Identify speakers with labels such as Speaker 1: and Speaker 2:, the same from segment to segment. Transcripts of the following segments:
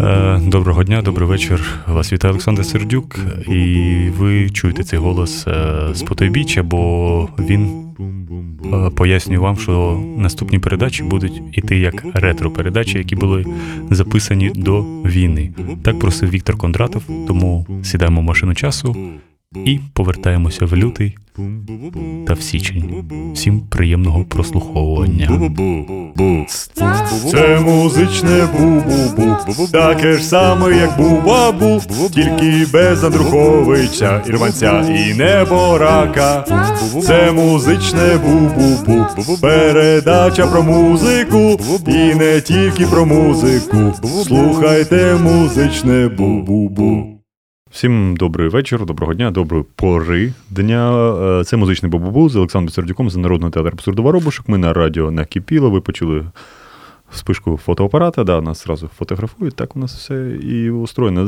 Speaker 1: Е, Доброго дня, добрий вечір. Вас вітає Олександр Сердюк, і ви чуєте цей голос е, з потойбіччя, бо він е, пояснює вам, що наступні передачі будуть іти як ретро-передачі, які були записані до війни. Так просив Віктор Кондратов, тому сідаємо в машину часу і повертаємося в лютий та в січень. Всім приємного прослуховування.
Speaker 2: Це музичне бу-бу-бу, таке ж саме, як бу-ба-бу, тільки без Андруховича, Ірванця і неборака. Це музичне бу-бу-бу, передача про музику, і не тільки про музику. Слухайте музичне бу-бу-бу. Всім добрий вечір, доброго дня, доброї пори дня. Е, Це музичний бу-бу-бу з Олександром Сердюком з Народного театру абсурду Воробушок. Ми на радіо накипіло. Ви почули спишку фотоапарата. Да, нас зразу фотографують. Так у нас все і устроєно.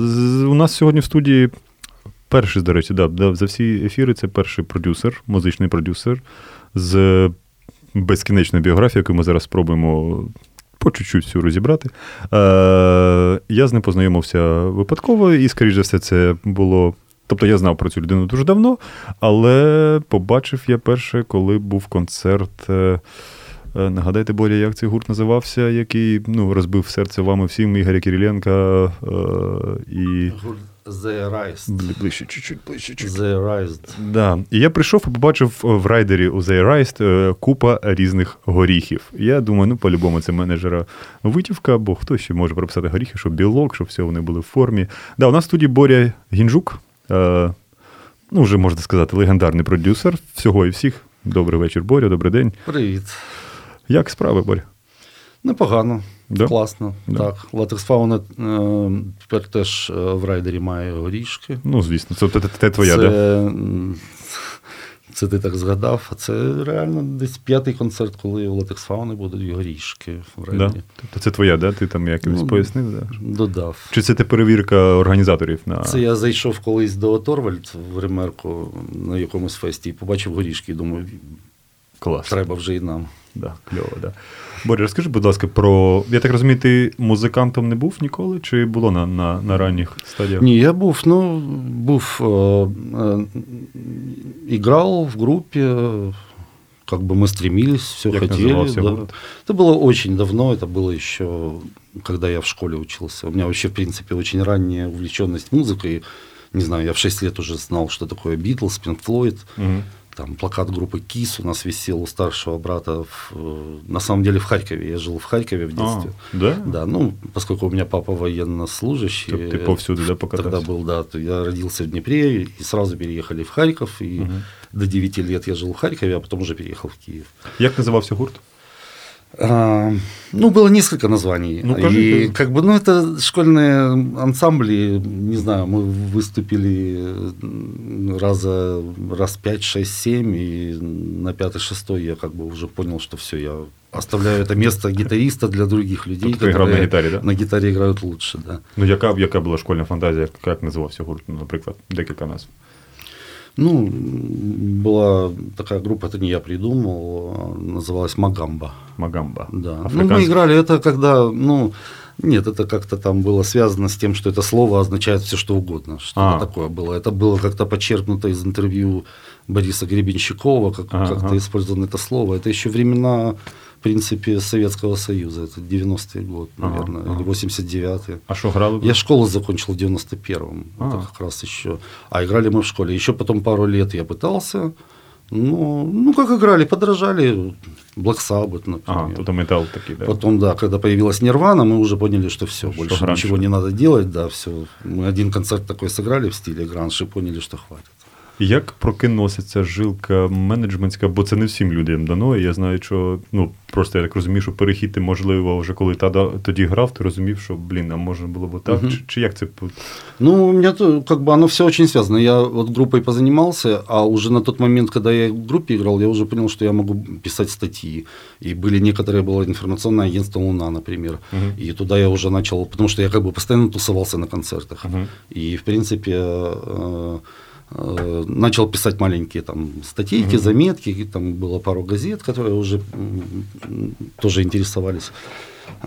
Speaker 2: У нас сьогодні в студії перший, до речі, да, за всі ефіри це перший продюсер, музичний продюсер з безкінечною біографією, яку ми зараз спробуємо по чуть-чуть всю розібрати. Е, я з ним познайомився випадково, і, скоріш за все, це було. Тобто я знав про цю людину дуже давно, але побачив я перше, коли був концерт. е, е, Нагадайте, Боря, як цей гурт називався, який ну, розбив серце вами всім Ігоря Кириленка е, і
Speaker 3: The Rise.
Speaker 2: Бли- ближче, чуть-чуть, ближче, чуть.
Speaker 3: The Rise.
Speaker 2: Да. І я прийшов і побачив в райдері у The Rise е, купа різних горіхів. Я думаю, ну по-любому це менеджера витівка, бо хто ще може прописати горіхи, щоб білок, щоб все вони були в формі. Да, у нас в студії Боря Гінжук, е, ну вже можна сказати, легендарний продюсер всього і всіх. Добрий вечір, Боря, добрий день.
Speaker 3: Привіт.
Speaker 2: Як справи, Боря?
Speaker 3: Непогано,
Speaker 2: Да?
Speaker 3: класно.
Speaker 2: Да.
Speaker 3: Так, Latexfauna е, тепер теж е, в райдері має горішки.
Speaker 2: Ну, звісно, це, це, це твоя,
Speaker 3: це,
Speaker 2: да?
Speaker 3: це ти так згадав, а це реально десь п'ятий концерт, коли у Латекс Фауни будуть горішки в
Speaker 2: Да?
Speaker 3: райдері.
Speaker 2: Тобто це твоя, да? Ти там якимось
Speaker 3: Ну,
Speaker 2: пояснив, да?
Speaker 3: Додав.
Speaker 2: Чи це те перевірка організаторів на
Speaker 3: Це я зайшов колись до Торвальд в гримерку на якомусь фесті і побачив горішки і думаю,
Speaker 2: клас?
Speaker 3: треба вже і нам.
Speaker 2: Да, кльово, да. Боря, розкажи, будь ласка, про. Я так розумію, ти музикантом не був ніколи, чи було на, на, на ранніх стадіях?
Speaker 3: Ні, я був, ну, був, э, э, играл в группе, как бы мы стремились, все
Speaker 2: Як
Speaker 3: хотели.
Speaker 2: назывался
Speaker 3: да.
Speaker 2: гурт?
Speaker 3: Это было очень давно, это было еще, когда я в школе учился. У меня вообще, в принципе, очень ранняя увлеченность музыкой. Не знаю, я в 6 лет уже знал, что такое Битлз, Pink Floyd.
Speaker 2: Мгм.
Speaker 3: Там плакат группы Кис у нас висел у старшего брата. В, э, на самом деле в Харькове. Я жил в Харькове в детстве.
Speaker 2: А, да?
Speaker 3: Да, ну, поскольку у меня папа военнослужащий.
Speaker 2: Чтоб ты повсюду, да, покатался?
Speaker 3: Тогда был, да. Я родился в Днепре и сразу переехали в Харьков. И до 9 лет я жил в Харькове, а потом уже переехал в Киев.
Speaker 2: Як називався гурт?
Speaker 3: А, ну, было несколько названий.
Speaker 2: Ну, кажи,
Speaker 3: и
Speaker 2: кажи.
Speaker 3: как бы, ну, это школьные ансамбли, не знаю, мы выступили м, раза раз 5, 6, 7, и на пятый, шестой я как бы уже понял, что все, я оставляю это место гитариста для других людей,
Speaker 2: Тобто ти грав на
Speaker 3: которые
Speaker 2: гітарі, да?
Speaker 3: на гитаре играют лучше, да.
Speaker 2: Ну, яка, яка була школьна фантазія, як, як називався гурт, ну, наприклад, декілька назв.
Speaker 3: Ну, была такая группа, это не я придумал, а, называлась Магамба.
Speaker 2: Магамба.
Speaker 3: Да. Ну, мы играли это когда, ну, нет, это как-то там было связано с тем, что это слово означает все что угодно. Что
Speaker 2: А.
Speaker 3: такое было. Это было как-то подчеркнуто из интервью Бориса Гребенщикова, как,
Speaker 2: Ага,
Speaker 3: как-то использовано это слово. Это еще времена, принципе, Советского Союза. Это 90-й год, наверное,
Speaker 2: ага.
Speaker 3: или 89-й.
Speaker 2: А що грали? ви?
Speaker 3: Я школу закончил в 91-м.
Speaker 2: А.
Speaker 3: Это как раз еще. А играли мы в школе. Еще потом пару лет я пытался. Ну, ну как играли, подражали Black Sabbath, например.
Speaker 2: Ага, тобто метал такий, да?
Speaker 3: Потом, да, когда появилась Нирвана, мы уже поняли, что все,
Speaker 2: Что
Speaker 3: больше
Speaker 2: гранж.
Speaker 3: ничего не надо делать, да, все. Мы один концерт такой сыграли в стиле гранж и поняли, что хватит.
Speaker 2: Як прокинулася ця жилка менеджментська, бо це не всім людям дано. І я знаю, що ну просто я так розумію, що перехід ти, можливо, вже коли тада, тоді грав, ти розумів, що блін, а можна було б так.
Speaker 3: Мгм.
Speaker 2: Чи, чи як це по-
Speaker 3: Ну, у меня то, как бы оно все очень связано. Я вот группой позанимался, а уже на тот момент, когда я в группе играл, я уже понял, что я могу писать статьи. И были некоторые, было информационное агентство «Луна», например.
Speaker 2: Мгм.
Speaker 3: И туда я уже начал, потому что я как бы постоянно тусовался на концертах.
Speaker 2: Мгм.
Speaker 3: И, в принципе, э, э, начал писать маленькие там статейки,
Speaker 2: Мгм.
Speaker 3: заметки, и там было пару газет, которые уже м, м, тоже интересовались.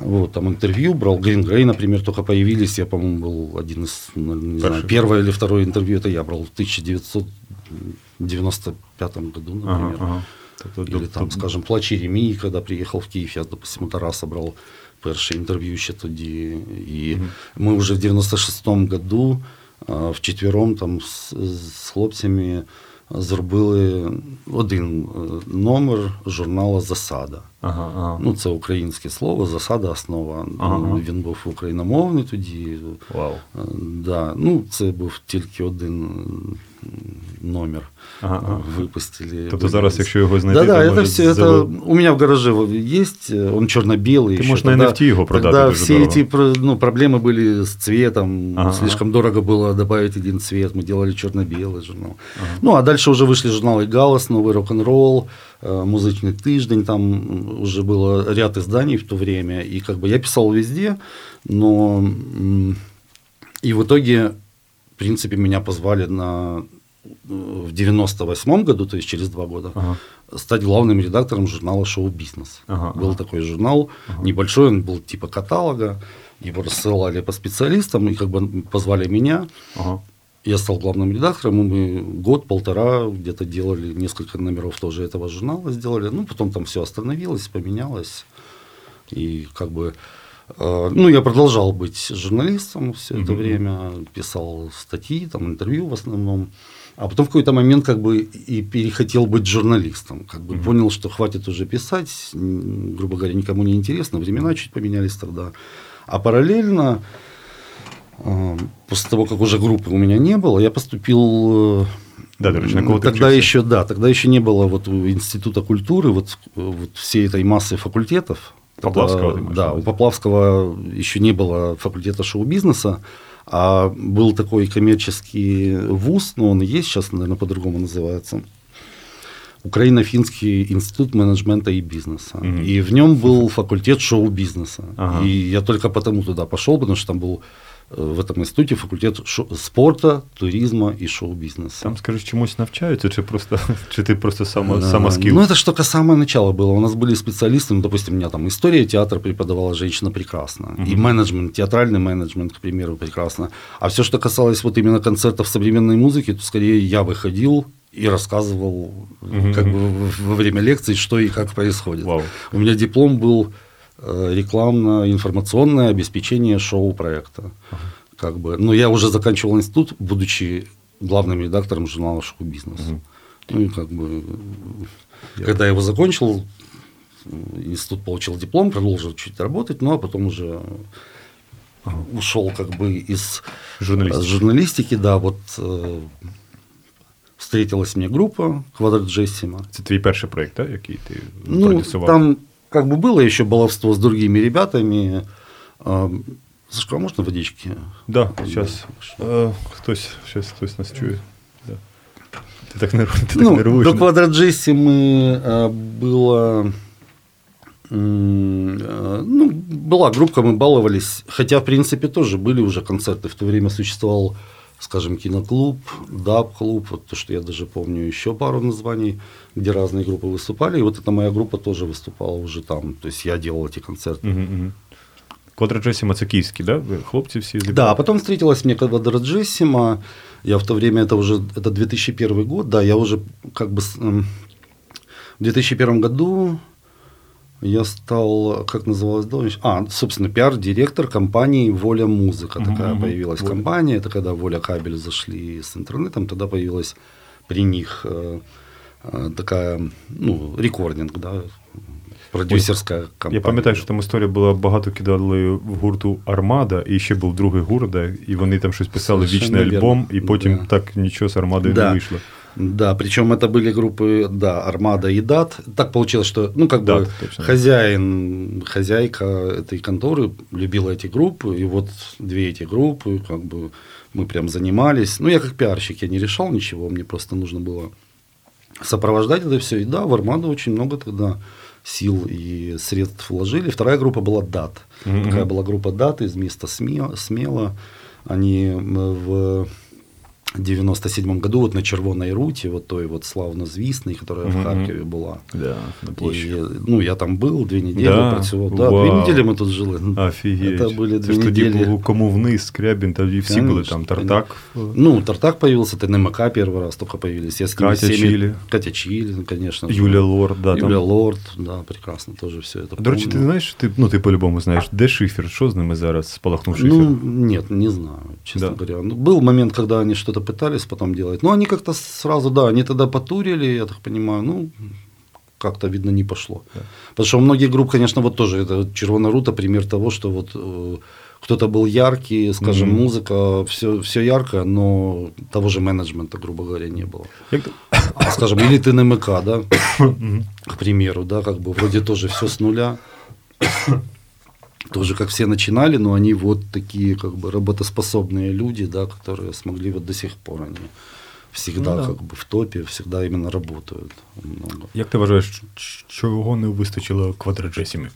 Speaker 3: Вот, там интервью брал. Green Grey, например, только появились. Я, по-моему, был один из, ну, не знаю,
Speaker 1: Перший.
Speaker 3: первое или второе интервью, это я брал в 1995 году, например.
Speaker 1: Ага, ага. Тобто,
Speaker 3: Или там, скажем, Плач Єремій, когда приехал в Киев, я, допустим, у Тараса брал перше інтерв'ю ще тоді. І ми вже в 96-му году а, вчетвером там з, з хлопцями зробили один е, номер журналу Засада.
Speaker 1: Ага, ага.
Speaker 3: Ну, це українське слово, засада, основа.
Speaker 1: Ага.
Speaker 3: Ну, Він був україномовний тоді.
Speaker 1: Вау.
Speaker 3: Е, Да. Ну, це був тільки один номер.
Speaker 1: Ага, ага.
Speaker 3: Выпустили.
Speaker 1: Тобто зараз, якщо його знайти,
Speaker 3: Да, да,
Speaker 1: то
Speaker 3: это
Speaker 1: може
Speaker 3: все, это
Speaker 1: завод-
Speaker 3: у меня в гараже есть, э, он черно-белый.
Speaker 1: Ты можешь на NFT его продать,
Speaker 3: Тогда
Speaker 1: это здорово.
Speaker 3: эти про- ну, проблемы были с цветом,
Speaker 1: Ага,
Speaker 3: слишком дорого было добавить один цвет, мы делали черно-белый журнал. Ну, а дальше уже вышли журналы «Галас», «Новый рок-н-ролл», э, «Музычный тыждень», там уже было ряд изданий в то время, и как бы я писал везде, но и в итоге, принципе, меня позвали на э, в 98 году, то есть через два года,
Speaker 1: Ага.
Speaker 3: стать главным редактором журнала «Шоу-бизнес».
Speaker 1: Ага,
Speaker 3: был
Speaker 1: ага.
Speaker 3: такой журнал, небольшой, он был типа каталога, его рассылали по специалистам, и как бы позвали меня.
Speaker 1: Ага.
Speaker 3: Я стал главным редактором, и мы год-полтора где-то делали несколько номеров тоже этого журнала сделали. Ну, потом там все остановилось, поменялось. И как бы... э, ну, я продолжал быть журналистом все это
Speaker 1: Мгм.
Speaker 3: время, писал статьи, там, интервью в основном. А потом в какой-то момент как бы и перехотел быть журналистом. Как бы понял, что хватит уже писать, грубо говоря, никому не интересно. Времена чуть поменялись тогда. А параллельно, э, после того, как уже группы у меня не было, я поступил... э,
Speaker 1: Да, речі, на кого ти
Speaker 3: тогда еще, да, тогда еще не было вот Института культуры вот, вот всей этой массы факультетов.
Speaker 1: Поплавского ты имеешь
Speaker 3: Да, у? Поплавского еще не было факультета шоу-бизнеса, а был такой коммерческий вуз, но он и есть сейчас, наверное, по-другому называется. Украино-финский институт менеджмента и бизнеса.
Speaker 1: Мгм.
Speaker 3: И в нем был факультет шоу-бизнеса.
Speaker 1: Ага.
Speaker 3: И я только потому туда пошел, потому что там был э, в этом институте факультет спорта, туризма и шоу-бизнеса.
Speaker 1: Там, скажи, чомусь навчаються, чи просто чи ти просто сама,
Speaker 3: А,
Speaker 1: сама скіл?
Speaker 3: Ну, это ж только самое начало было. У нас были специалисты, ну, допустим, у меня там история театра преподавала женщина прекрасно. И менеджмент, театральный менеджмент, к примеру, прекрасно. А все, что касалось вот именно концертов современной музыки, то скорее я выходил и рассказывал
Speaker 1: Мгм.
Speaker 3: как бы во время лекций, что и как происходит.
Speaker 1: Вау.
Speaker 3: У меня диплом был рекламно-информационное обеспечение шоу-проекта. Как бы. Но я уже заканчивал институт, будучи главным редактором журнала «Шоу-бизнес». Ну и как бы, когда я его закончил, институт получил диплом, продолжил чуть работать, ну а потом уже ушел как бы из
Speaker 1: Журналистики.
Speaker 3: э, журналистики, да, вот э, встретилась мне группа Квадрат Джессима.
Speaker 1: Це твій перший проєкт, так, який ти
Speaker 3: Ну,
Speaker 1: продюсував?
Speaker 3: там как бы было еще баловство с другими ребятами. Сашка, а можно водички?
Speaker 1: Да, зараз. Е, хтось, щас хтось нас. Да. Ти так, нерв... ти так
Speaker 3: Ну,
Speaker 1: нервуєш.
Speaker 3: до Квадроджессимы а, было... а, Ну, была группа, мы баловались. Хотя, в принципе, тоже были уже концерты. В то время существовал, скажем, киноклуб, даб-клуб, вот то, что я даже помню, еще пару названий, где разные группы выступали. И вот эта моя группа тоже выступала уже там. То есть я делал эти концерты.
Speaker 1: Угу, угу. Квадроджесіма це київський, да? Ви Хлопці всі з
Speaker 3: Да, а потом встретилась мне Квадроджессима. Я в то время, это уже это 2001 год, да, я уже как бы с- м, в 2001 году я стал, как называлась должность? А, собственно, пиар-директор компании «Воля Музыка».
Speaker 1: Мгм,
Speaker 3: Такая
Speaker 1: мгм.
Speaker 3: появилась
Speaker 1: «Воля».
Speaker 3: компания. Это когда «Воля Кабель» зашли с интернетом, тогда появилась при них э, э, такая, ну, рекординг, да, продюсерская компания.
Speaker 1: Я пам'ятаю, що там історія була багато кидали в гурту Армада, і ще був другий гурт, де- і вони там щось писали
Speaker 3: Совершенно
Speaker 1: вічний альбом,
Speaker 3: вірно.
Speaker 1: і потім
Speaker 3: Да.
Speaker 1: так нічого з Армадою
Speaker 3: Да.
Speaker 1: не вийшло.
Speaker 3: Да, причем это были группы, да, Армада и Дат. Так получилось, что, ну, как
Speaker 1: Дат,
Speaker 3: бы
Speaker 1: точно.
Speaker 3: хозяин, хозяйка этой конторы любила эти группы, и вот две эти группы, как бы мы прям занимались. Ну, я как пиарщик, я не решал ничего, мне просто нужно было сопровождать это все. И да, в Армаду очень много тогда сил и средств вложили. Вторая группа была Дат.
Speaker 1: Мгм.
Speaker 3: Такая была группа Дат из места Сме- Смело. Они в в 97 году вот на Червоной руте, вот той вот славнозвісний, которая
Speaker 2: Мгм.
Speaker 3: в Харкові була.
Speaker 2: Да, на площі.
Speaker 3: І, ну, я там був дві неділі,
Speaker 2: Да?
Speaker 3: працював. Да,
Speaker 2: Вау.
Speaker 3: дві неділі ми тут жили.
Speaker 2: Офігеть.
Speaker 3: Це були
Speaker 2: Це
Speaker 3: дві
Speaker 2: ж тоді
Speaker 3: неділі.
Speaker 2: було кому вниз, Скрябін, тоді всі були
Speaker 3: Конечно,
Speaker 2: там, Тартак.
Speaker 3: Ну, Тартак появился, ТНМК первый раз только появились. Я с ними
Speaker 2: Катя
Speaker 3: всеми-
Speaker 2: Чили.
Speaker 3: Катя Чили, ну, конечно. же.
Speaker 2: Юля Лорд, да,
Speaker 3: Юля
Speaker 2: там.
Speaker 3: Лорд, да, прекрасно, тоже все это
Speaker 2: До речі, ти
Speaker 3: помню.
Speaker 2: знаєш, ти, ну ти по-любому знаєш, де шифер? Що з ними зараз спалахнув шифер?
Speaker 3: Ну, нет, не знаю, честно
Speaker 2: Да.
Speaker 3: говоря. Ну, был момент, когда они что-то пытались потом делать. Но они как-то сразу, да, они тогда потурили, я так понимаю, ну, как-то, видно, не пошло.
Speaker 2: Да.
Speaker 3: Потому что у многих групп, конечно, вот тоже, это вот Червона Рута пример того, что вот э, кто-то был яркий, скажем,
Speaker 2: Мгм.
Speaker 3: музыка, все, все ярко, но того же менеджмента, грубо говоря, не было. А, скажем, или ты на МК, да, к примеру, да, как бы вроде тоже все с нуля Тоже как все начинали, но они вот такие как бы работоспособные люди, да, которые смогли вот до сих пор они всегда
Speaker 2: Ну да.
Speaker 3: как бы в топе, всегда именно работают много.
Speaker 2: Як ти вважаєш, ч- чого не вистачило квадроджесімі?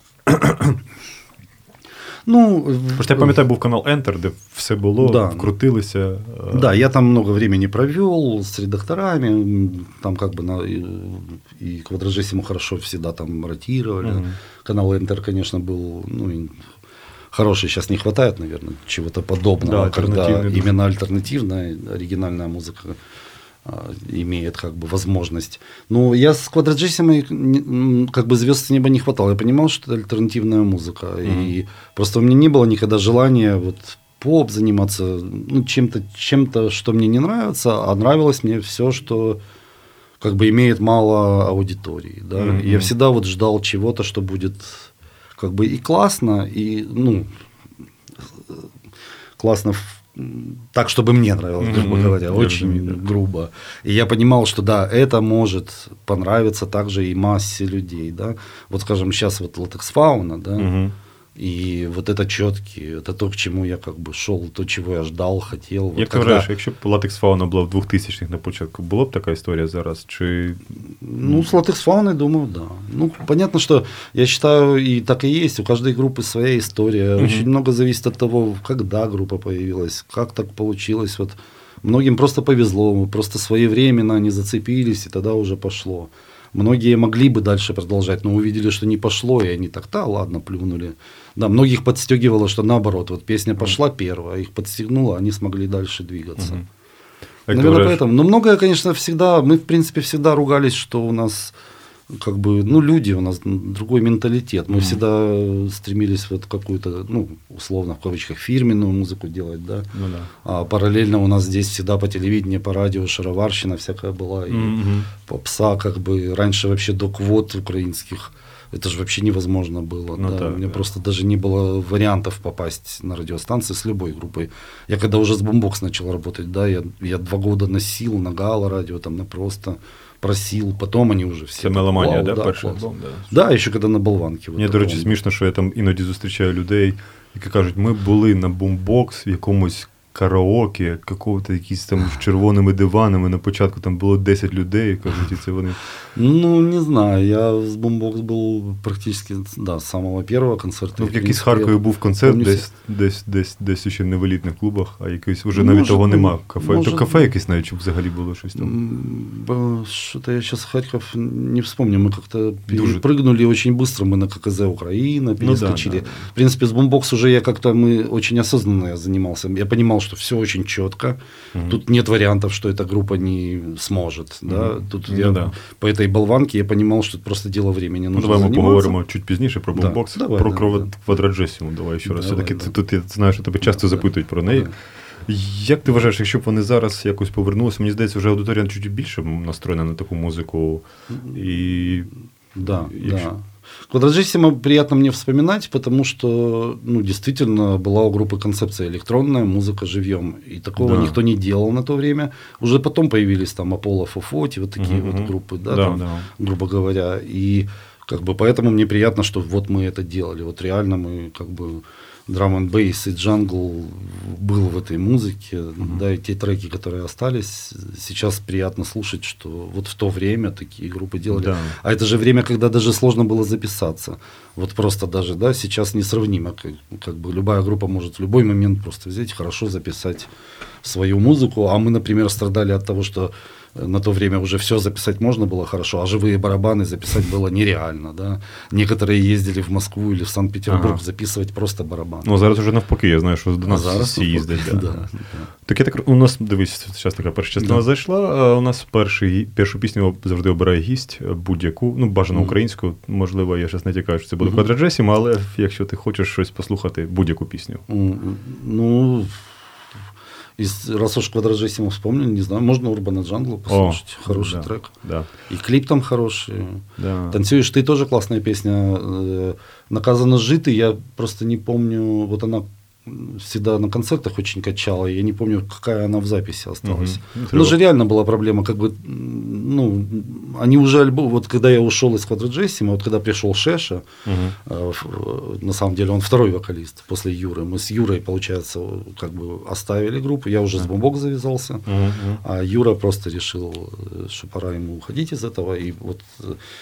Speaker 3: Ну,
Speaker 2: Просто я пам'ятаю, був канал Enter, де все було,
Speaker 3: Да.
Speaker 2: вкрутилися. е,
Speaker 3: Да, я там много времени провел с редакторами, там как бы на, и, и Квадрожесиму хорошо всегда там ротировали.
Speaker 2: Мгм.
Speaker 3: Канал Интер, конечно, был ну, хороший, сейчас не хватает, наверное, чего-то подобного,
Speaker 2: Да,
Speaker 3: когда именно альтернативная, оригинальная музыка имеет как бы возможность. Но я с Квадроджесимой м, как бы звезд с неба не хватало. Я понимал, что это альтернативная музыка. И просто у меня не было никогда желания вот поп заниматься, ну, чем-то, чем-то, что мне не нравится, а нравилось мне все, что как бы имеет мало аудитории. Да? И Я всегда вот ждал чего-то, что будет как бы и классно, и, ну, классно в- так, чтобы мне нравилось, грубо
Speaker 2: Мгм.
Speaker 3: говоря, очень
Speaker 2: разумею, да.
Speaker 3: грубо. И я понимал, что да, это может понравиться также и массе людей, да. Вот, скажем, сейчас вот латекс фауна, да,
Speaker 2: Мгм.
Speaker 3: и вот это четкие, это то, к чему я как бы шел, то, чего я ждал, хотел. Вот
Speaker 2: Як ти
Speaker 3: когда-
Speaker 2: вважаєш, якщо б латекс фауна була в 2000-х на початку, була б така історія зараз? Чи
Speaker 3: Ну, с латекс фауной, думаю, да. Ну, понятно, что я считаю, и так и есть. У каждой группы своя история.
Speaker 2: Мгм.
Speaker 3: Очень много зависит от того, когда группа появилась, как так получилось. Вот многим просто повезло, просто своевременно они зацепились, и тогда уже пошло. Многие могли бы дальше продолжать, но увидели, что не пошло, и они так, да, ладно, плюнули. Да, многих подстегивало, что наоборот, вот песня пошла первая, их подстегнула, они смогли дальше двигаться.
Speaker 2: Як ти
Speaker 3: Наверное,
Speaker 2: вважаєш?
Speaker 3: поэтому. Но многое, конечно, всегда, мы, в принципе, всегда ругались, что у нас как бы, ну, люди, у нас другой менталитет. Мы
Speaker 2: Мгм.
Speaker 3: всегда стремились вот какую-то, ну, условно, в кавычках, фирменную музыку делать, да.
Speaker 2: Ну, да.
Speaker 3: А параллельно у нас здесь всегда по телевидению, по радио шароварщина всякая была. И
Speaker 2: Мгм.
Speaker 3: попса, как бы, раньше вообще до квот украинских, это же вообще невозможно было.
Speaker 2: Ну
Speaker 3: да.
Speaker 2: так,
Speaker 3: У меня
Speaker 2: да.
Speaker 3: просто даже не было вариантов попасть на радиостанции с любой группой. Я когда уже с Бомбокс начал работать, да, я, я два года носил на Гала радио, там, на просто просил, потом они уже все...
Speaker 2: Це
Speaker 3: так,
Speaker 2: меломанія,
Speaker 3: «Вау,
Speaker 2: да, перший
Speaker 3: класс».
Speaker 2: альбом? Да.
Speaker 3: Да, еще когда на болванке. вот
Speaker 2: Мені, до речі,
Speaker 3: таком.
Speaker 2: смішно, що я там іноді зустрічаю людей, які кажуть, ми були на бумбокс в якомусь караоке, какого-то якісь там з червоними диванами. На початку там було 10 людей, кажуть, і це вони.
Speaker 3: Ну, не знаю, я с Бомбокс был практически, да, с самого первого концерта.
Speaker 2: Ну,
Speaker 3: И,
Speaker 2: в
Speaker 3: в
Speaker 2: якійсь
Speaker 3: принципе,
Speaker 2: Харкові був концерт,
Speaker 3: помню
Speaker 2: десь, десь, десь, десь ще не в елітних клубах, а якийсь вже
Speaker 3: Може
Speaker 2: навіть того
Speaker 3: бути,
Speaker 2: нема. Кафе.
Speaker 3: може
Speaker 2: То кафе
Speaker 3: бути.
Speaker 2: якесь навіть чи взагалі було щось там.
Speaker 3: М, б- Что-то я сейчас Харьков не вспомню. Мы как-то
Speaker 2: Дуже.
Speaker 3: перепрыгнули очень быстро. Мы на ККЗ Украина
Speaker 2: Ну да,
Speaker 3: перескочили.
Speaker 2: да, да.
Speaker 3: В принципе, с Бумбокс уже я как-то мы очень осознанно я занимался. Я понимал, что все очень четко.
Speaker 2: Мгм.
Speaker 3: Тут нет вариантов, что эта группа не сможет. Да?
Speaker 2: Мгм.
Speaker 3: Тут
Speaker 2: Ну
Speaker 3: я
Speaker 2: да.
Speaker 3: по этой болванке я понимал, что это просто дело времени.
Speaker 2: Ну,
Speaker 3: Нужно
Speaker 2: давай ми
Speaker 3: заниматься.
Speaker 2: поговоримо чуть пізніше про
Speaker 3: Да,
Speaker 2: бумбокс,
Speaker 3: давай,
Speaker 2: про
Speaker 3: да,
Speaker 2: крово-
Speaker 3: да.
Speaker 2: квадраджесіму. Давай ще раз.
Speaker 3: Давай,
Speaker 2: Все-таки
Speaker 3: да.
Speaker 2: ти- тут я знаю, що тебе часто
Speaker 3: Да,
Speaker 2: запитують про неї.
Speaker 3: Да.
Speaker 2: Як ти вважаєш, якщо б вони зараз якось повернулися, мені здається, вже аудиторія чуть більше настроєна на таку музику. І
Speaker 3: Да,
Speaker 2: Якщо-
Speaker 3: да. Квадроджессима приятно мне вспоминать, потому что, ну, действительно, была у группы концепция электронная музыка живьем. И такого
Speaker 2: Да.
Speaker 3: никто не делал на то время. Уже потом появились там Аполло, Фофоти, вот такие
Speaker 2: Мгм,
Speaker 3: вот группы, да,
Speaker 2: Да,
Speaker 3: там,
Speaker 2: да.
Speaker 3: грубо говоря. И Как бы поэтому мне приятно, что вот мы это делали. Вот реально мы как бы драм н бейс и джангл был в этой музыке, mm-hmm. да, и те треки, которые остались, сейчас приятно слушать, что вот в то время такие группы делали. Да. А это же время, когда даже сложно было записаться. Вот просто даже, да, сейчас несравнимо. Как, как бы любая группа может в любой момент просто взять и хорошо записать свою музыку, а мы, например, страдали от того, что на то время уже все записать можно было хорошо, а живые барабаны записать было нереально. Да? Некоторые ездили в Москву или в Санкт-Петербург ага. записывать просто барабани.
Speaker 4: Ну, зараз уже навпаки, я знаю, що до нас зараз всі їздять. Да. Да, да. Так я так, у нас, дивись, зараз така перша частина да. зайшла, а у нас перший, першу пісню завжди обирає гість, будь-яку, ну, бажано українську, можливо, я зараз не тікаю, що це буде квадраджесім, але якщо ти хочеш щось послухати, будь-яку пісню.
Speaker 3: Ну, Из, раз уж Квадроджессимо вспомнили, не знаю, можно Урбана Джангла послушать. О, Хороший
Speaker 4: да,
Speaker 3: трек.
Speaker 4: Да.
Speaker 3: И клип там хороший.
Speaker 4: Да.
Speaker 3: Танцуешь ты тоже классная песня. Э, Наказано житы, я просто не помню, вот она всегда на концертах очень качала. Я не помню, какая она в записи осталась. Угу. Ну, же реально была проблема, как бы, ну, они уже альбом, вот когда я ушел из Квадроджессима, вот когда пришел Шеша, угу. э, на самом деле он второй вокалист после Юры. Мы с Юрой, получается, как бы оставили группу. Я уже с Бомбок завязался, угу. а Юра просто решил, что пора ему уходить из этого. І от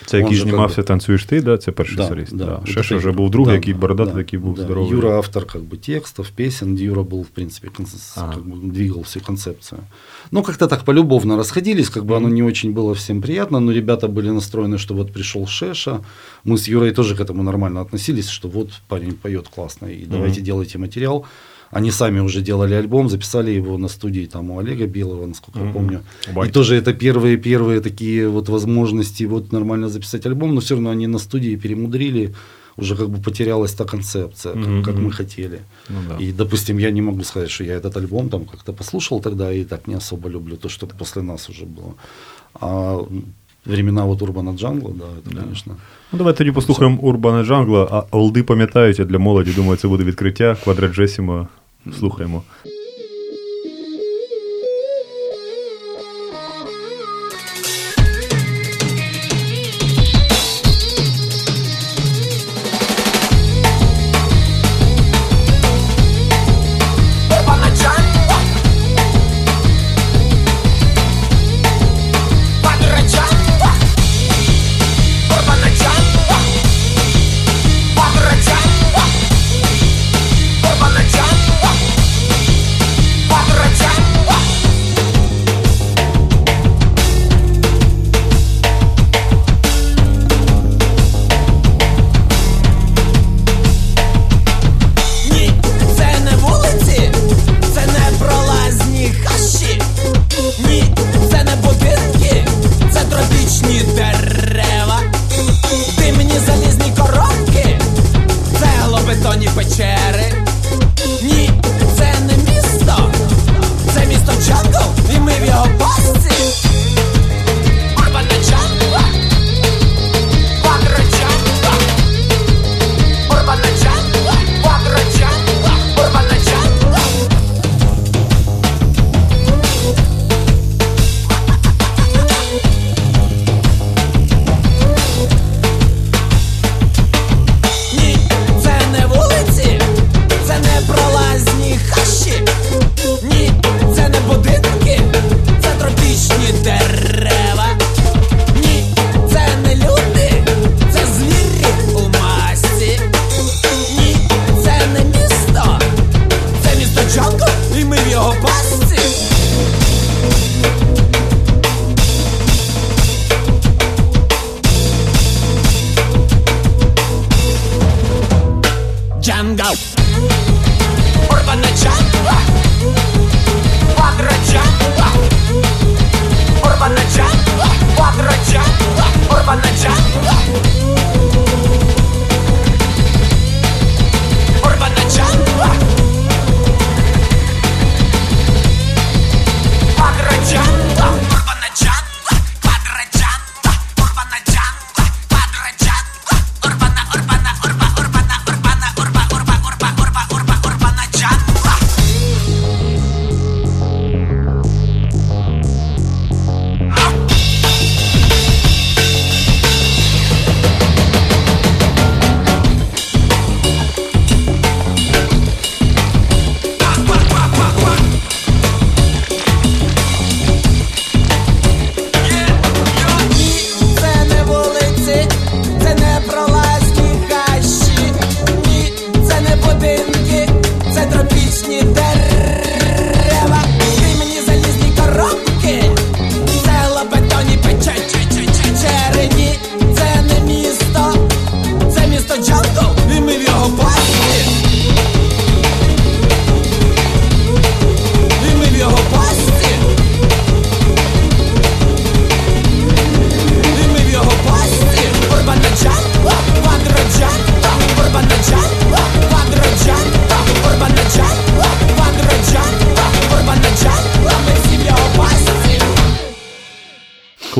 Speaker 4: Це який знімався как бы... танцюєш ти, да? Це перший да, соліст. Да. Да. Шеша вже був другий, да, який бородатий, да, який був да. здоровий.
Speaker 3: Юра автор как бы текст текстов, песен, Юра был, в принципе, ага. как бы двигал всю концепцию. Ну, как-то так полюбовно расходились, как бы оно не очень было всем приятно, но ребята были настроены, что вот пришел Шеша, мы с Юрой тоже к этому нормально относились, что вот парень поет классно, и давайте mm делайте материал. Они сами уже делали альбом, записали его на студии там у Олега Белого, насколько mm-hmm. я помню. Байт. И тоже это первые первые такие вот возможности вот нормально записать альбом, но все равно они на студии перемудрили уже как бы потерялась та концепция, как, mm-hmm. как мы хотели. Ну, да. И, допустим, я не могу сказать, что я этот альбом там как-то послушал тогда и так не особо люблю то, что после нас уже было. А времена вот Урбана Джангла, да, это, да. конечно.
Speaker 4: Ну, давайте тоді послухаємо Урбана Джангла, а олди пам'ятають, а для молоді, думаю, це буде відкриття. Квадраджесімо. Слухаємо.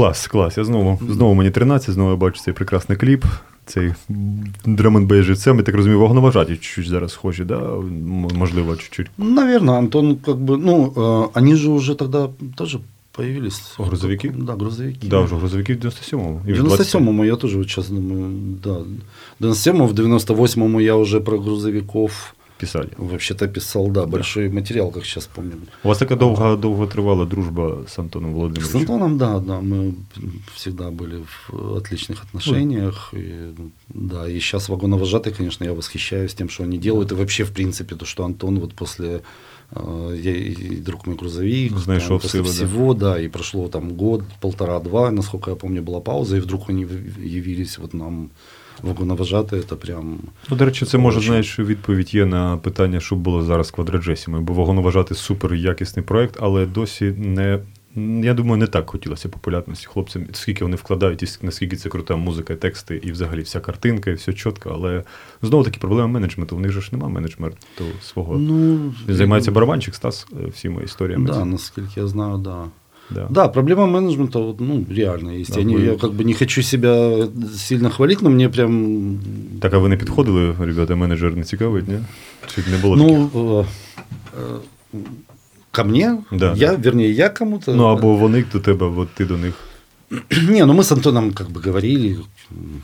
Speaker 2: Клас, клас. Я знову, знову мені 13, знову я бачу цей прекрасний кліп. Цей драмонбей живцем, я так розумію, вогноважаті чуть-чуть зараз схожі, да? Можливо, чуть-чуть.
Speaker 3: Наверное, Антон, как бы, ну, они же уже тогда тоже появились.
Speaker 2: Грузовики?
Speaker 3: Да, грузовики.
Speaker 2: Да, вже грузовики в 97-му.
Speaker 3: В
Speaker 2: і в
Speaker 3: 97-му я тоже вот сейчас думаю, да. В 97-му, в 98-му я уже про грузовиков
Speaker 2: Писали.
Speaker 3: вообще-то писал, да, большой материал, как сейчас помню.
Speaker 2: У вас така довга, довготривала дружба з Антоном
Speaker 3: С
Speaker 2: Володимировичем?
Speaker 3: Антоном, да, да, мы всегда были в отличных отношениях. И, да, и сейчас вагоновожатый, конечно, я восхищаюсь тем, что они делают. И вообще, в принципе, то, что Антон вот после э, я и друг мой грузовик,
Speaker 2: Ну, знаешь,
Speaker 3: там, после
Speaker 2: всего, да.
Speaker 3: всего, да. и прошло там год, полтора-два, насколько я помню, была пауза, и вдруг они явились вот нам вагоновожатые, это прям...
Speaker 2: Ну, до речі, це може, знаєш, відповідь є на питання, що було зараз з квадроджесіми, бо вагоноважати супер якісний проект, але досі не. Я думаю, не так хотілося популярності хлопцям, скільки вони вкладають, і наскільки це крута музика, тексти, і взагалі вся картинка, і все чітко. Але знову таки проблема менеджменту. У них же ж немає менеджменту свого.
Speaker 3: Ну,
Speaker 2: займається барабанчик Стас е, всіма історіями.
Speaker 3: Да, насколько я знаю, да.
Speaker 2: Да.
Speaker 3: Да, проблема менеджмента, вот, ну, реально есть.
Speaker 2: Да,
Speaker 3: Я, не-
Speaker 2: вы-
Speaker 3: я как бы не хочу себя сильно хвалить, но мне прям...
Speaker 2: Так, а ви не підходили, ребята, менеджер не цікавить, ні? Чи не було таких?
Speaker 3: Ну, э, э, ко мне?
Speaker 2: Да,
Speaker 3: я,
Speaker 2: да.
Speaker 3: вернее, я кому-то...
Speaker 2: Ну, або вони до тебе, от ти до них.
Speaker 3: Не, ну мы с Антоном как бы говорили м,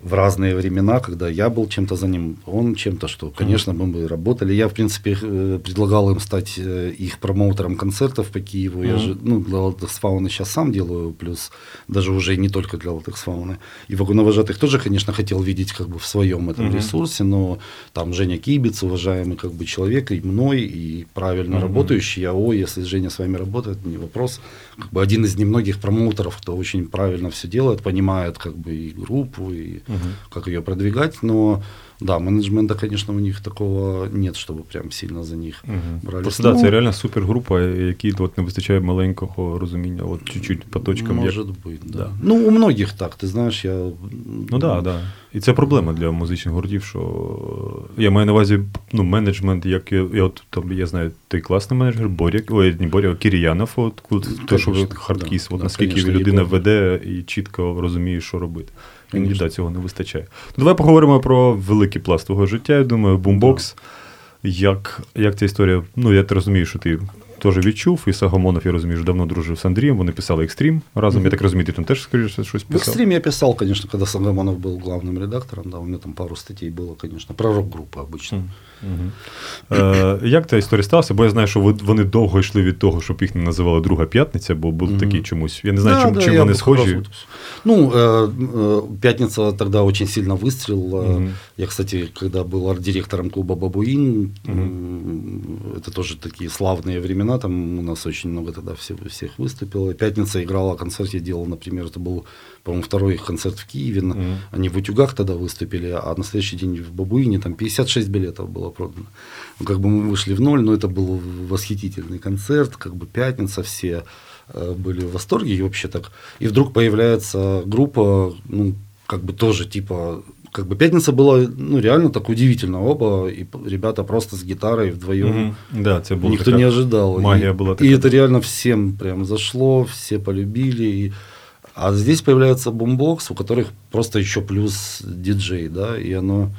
Speaker 3: в разные времена, когда я был чем-то за ним, он чем-то, что, конечно, мы бы работали. Я, в принципе, э, предлагал им стать э, их промоутером концертов по Киеву. Я же, ну, для Латексфауны сейчас сам делаю, плюс даже уже не только для Латексфауны. И Вагоновожатых тоже, конечно, хотел видеть как бы в своем этом ресурсе, но там Женя Кибиц, уважаемый как бы человек, и мной, и правильно работающий. Я, о, если Женя с вами работает, не вопрос. Как бы один из немногих промоутеров, кто очень правильно все делает, понимает как бы и группу, и как ее продвигать, но да, менеджмента, конечно, у них такого нет, чтобы прям сильно за них брались.
Speaker 2: Просто да,
Speaker 3: Ну,
Speaker 2: це реально супергрупа, якій от не вистачає маленького розуміння, от чуть-чуть по точкам. як-
Speaker 3: Может быть, да.
Speaker 2: Да.
Speaker 3: Ну, у многих так, ты знаешь, я...
Speaker 2: Ну так, да, да. І це проблема для музичних гуртів, що я маю на увазі ну, менеджмент, як я, я, от, там, я знаю, той класний менеджер, Боря, ой, не Боря, а Кіріянов, от, от, то, що
Speaker 3: Конечно,
Speaker 2: хардкіс,
Speaker 3: да,
Speaker 2: от,
Speaker 3: да,
Speaker 2: наскільки
Speaker 3: конечно,
Speaker 2: людина
Speaker 3: Єгор.
Speaker 2: веде і чітко розуміє, що робити. Іноді
Speaker 3: Конечно.
Speaker 2: да, цього не вистачає. Ну, давай поговоримо про великий пласт твого життя. Я думаю, бумбокс. Як, як ця історія? Ну, я розумію, що ти теж відчув, і Сагамонов, я розумію, що давно дружив з Андрієм, вони писали екстрім разом. Я так розумію, ти там теж скоріше щось
Speaker 3: В
Speaker 2: писав.
Speaker 3: экстриме я писал, конечно, когда Сагамонов был главным редактором, да, у меня там пару статей было, конечно, про рок-группы обычно.
Speaker 2: Мгм. Е, як ця історія сталася? Бо я знаю, що ви- вони довго йшли від того, щоб їх не називали Друга п'ятниця, бо були
Speaker 3: Мгм.
Speaker 2: такі чомусь. Я не знаю,
Speaker 3: Да,
Speaker 2: чим,
Speaker 3: да,
Speaker 2: чим
Speaker 3: я
Speaker 2: вони
Speaker 3: бы
Speaker 2: схожі.
Speaker 3: как раз вот- Ну, э, э, Пятница тогда очень сильно выстрелила.
Speaker 2: Мгм.
Speaker 3: Я, кстати, когда был арт-директором клуба Бабуин,
Speaker 2: Мгм.
Speaker 3: Это тоже такие славные времена, там у нас очень много тогда всех, всех выступило. Пятница играла концерт, я делал, например, это был, по-моему, второй их концерт в Киеве.
Speaker 2: Мгм.
Speaker 3: Они в Утюгах тогда выступили, а на следующий день в Бабуине там 56 билетов было продано. Ну, как бы мы вышли в ноль, но это был восхитительный концерт, как бы пятница, все э, были в восторге и вообще так. И вдруг появляется группа, ну, как бы тоже типа, как бы пятница была, ну, реально так удивительно. Оба, и ребята просто с гитарой вдвоем.
Speaker 2: Мгм. Да, це була
Speaker 3: Никто не ожидал.
Speaker 2: Магія
Speaker 3: и,
Speaker 2: була
Speaker 3: и
Speaker 2: така.
Speaker 3: это реально всем прям зашло, все полюбили. И... А здесь появляется бумбокс, у которых просто еще плюс диджей, да, и оно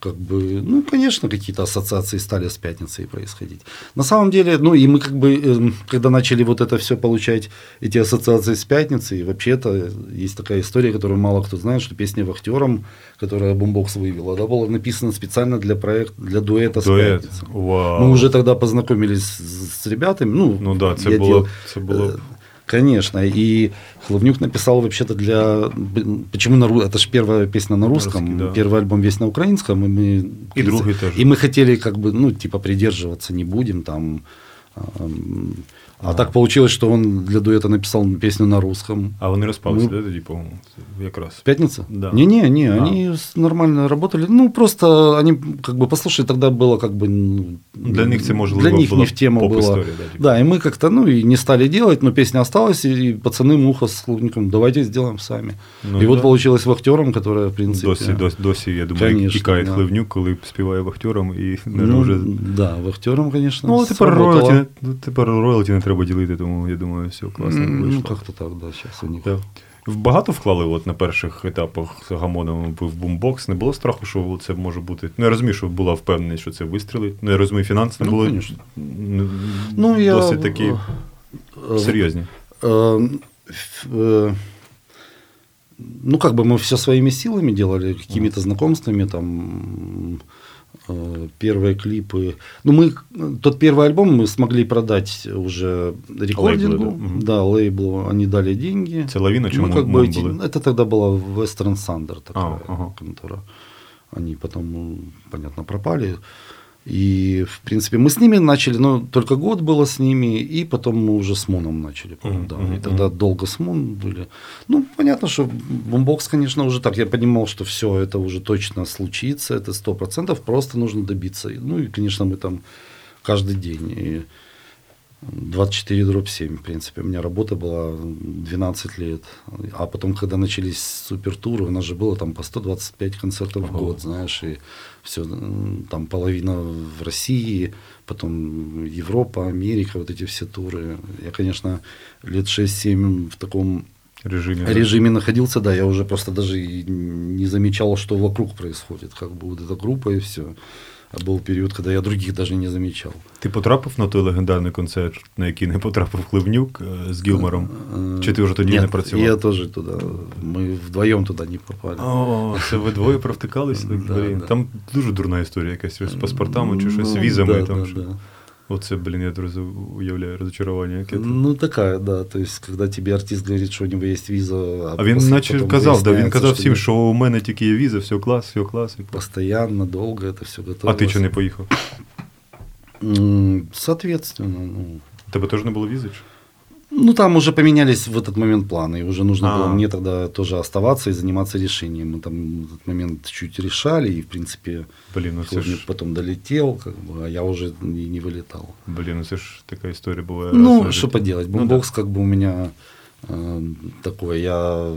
Speaker 3: как бы, ну, конечно, какие-то ассоциации стали с пятницей происходить. На самом деле, ну, и мы как бы, эм, когда начали вот это все получать, эти ассоциации с пятницей, вообще-то есть такая история, которую мало кто знает, что песня «Вахтером», которая бумбокс вывела, она была написана специально для проекта, для дуэта с
Speaker 2: дует.
Speaker 3: пятницей.
Speaker 2: Вау.
Speaker 3: Мы уже тогда познакомились с, с ребятами. Ну,
Speaker 2: Ну да, це
Speaker 3: я
Speaker 2: було,
Speaker 3: дел-
Speaker 2: це було
Speaker 3: Э, Конечно. И Хловнюк написал вообще-то для... Почему на Это же первая песня на русском,
Speaker 2: да.
Speaker 3: первый альбом весь на украинском, и мы...
Speaker 2: И другой тоже.
Speaker 3: И мы хотели как бы, ну, типа, придерживаться не будем там... ам, А,
Speaker 2: А.
Speaker 3: так получилось, что он для дуэта написал песню на русском.
Speaker 2: А вони розпалися,
Speaker 3: Ми-
Speaker 2: да, тоді, по-моєму, Це якраз.
Speaker 3: Пятница?
Speaker 2: Да.
Speaker 3: Не-не, не,
Speaker 2: А.
Speaker 3: они с- нормально работали. Ну, просто они как бы, послушай, тогда было как бы, ну,
Speaker 2: Для них це можливо
Speaker 3: для них
Speaker 2: була
Speaker 3: не в тему было.
Speaker 2: поп-історія, да, типу.
Speaker 3: Да, и мы как-то, ну, и не стали делать, но песня осталась, и пацаны Муха с Клубником, давайте сделаем сами.
Speaker 2: Ну,
Speaker 3: и вот
Speaker 2: да.
Speaker 3: получилось вахтером, которая, в принципе...
Speaker 2: Досі, досі, досі, я думаю,
Speaker 3: Конечно,
Speaker 2: тікає
Speaker 3: да.
Speaker 2: Хливнюк, коли співає вахтером і не
Speaker 3: Ну,
Speaker 2: вже.
Speaker 3: Да, вахтером, конечно,
Speaker 2: Ну, а тепер
Speaker 3: сработало.
Speaker 2: роялті, ну, тепер роялті не треба ділити, тому я думаю, все класно
Speaker 3: М,
Speaker 2: вийшло.
Speaker 3: Ну, как-то так, да, сейчас у них.
Speaker 2: Так. Багато вклали от на перших етапах з гамоном в бумбокс. Не було страху, що це може бути. Ну, я розумію, що була впевненість, що це вистрілить. Ну, я розумію, фінанси не
Speaker 3: Ну,
Speaker 2: були
Speaker 3: конечно.
Speaker 2: м,
Speaker 3: Ну, я...
Speaker 2: досить такі
Speaker 3: э,
Speaker 2: серйозні.
Speaker 3: Э, ф- э, Ну, как бы мы все своими силами делали, какими-то знакомствами, там, э, первые клипы. Ну, мы, тот первый альбом мы смогли продать уже рекордингу,
Speaker 2: Лейблу, да?
Speaker 3: Лейблу, они дали деньги.
Speaker 2: Це лавіна чи
Speaker 3: Мы как бы эти- это тогда была Western Thunder такая
Speaker 2: А, ага.
Speaker 3: контора. Они потом, ну, понятно, пропали. И, в принципе, мы с ними начали, но только год было с ними, и потом мы уже с Моном начали.
Speaker 2: Мгм,
Speaker 3: да, и тогда долго с Мон были. Ну, понятно, что бомбокс, конечно, уже так. Я понимал, что все это уже точно случится, это сто процентов, просто нужно добиться. Ну, и, конечно, мы там каждый день. И 24 дробь 7, в принципе. У меня работа была 12 лет. А потом, когда начались супертуры, у нас же было там по 125 концертов в год, знаешь, и все, там половина в России, потом Европа, Америка, вот эти все туры. Я, конечно, лет 6-7 в таком
Speaker 2: Режимі. да.
Speaker 3: режиме находился, да, я уже просто даже не замечал, что вокруг происходит, как бы вот эта группа и все. А был период, когда я других даже не замечал.
Speaker 2: Ти потрапив на той легендарний концерт, на який не потрапив Хливнюк е, з Гілмором?
Speaker 3: Э,
Speaker 2: Чи ти вже тоді
Speaker 3: нет,
Speaker 2: не працював?
Speaker 3: Я тоже туда. Мы вдвоем туда не попали.
Speaker 2: О, це ви двоє провтикалися?
Speaker 3: Да,
Speaker 2: Блін,
Speaker 3: да.
Speaker 2: Там дуже дурна історія якась з паспортами чи щось, з
Speaker 3: Ну,
Speaker 2: візами.
Speaker 3: да,
Speaker 2: там,
Speaker 3: да,
Speaker 2: що-
Speaker 3: да.
Speaker 2: Оце, блін, я дуже уявляю розчарування. Яке там.
Speaker 3: Ну, такая, да. То есть, когда тебе артист говорит, что у него есть виза,
Speaker 2: А він
Speaker 3: после
Speaker 2: наче
Speaker 3: потом
Speaker 2: казав, да, він
Speaker 3: выясняется,
Speaker 2: казав
Speaker 3: что
Speaker 2: всім,
Speaker 3: нет.
Speaker 2: що у мене тільки є віза, все клас, все клас. І по-
Speaker 3: Постоянно, долго это все
Speaker 2: А
Speaker 3: готовилось.
Speaker 2: ти чого не поїхав?
Speaker 3: М, Соответственно, ну,
Speaker 2: У тебе теж не було візи? чи?
Speaker 3: Ну, там уже поменялись в этот момент планы, и уже нужно
Speaker 2: А.
Speaker 3: было мне тогда тоже оставаться и заниматься решением. Мы там в этот момент чуть решали, и, в принципе,
Speaker 2: Блін, ну це
Speaker 3: Хлопник
Speaker 2: ж,
Speaker 3: потом долетел, как бы, а я уже и не вылетал.
Speaker 2: блін, ну це ж така історія буває.
Speaker 3: Ну,
Speaker 2: раз в
Speaker 3: что
Speaker 2: житті.
Speaker 3: поделать,
Speaker 2: Ну,
Speaker 3: бумбокс как бы у меня э, такой, я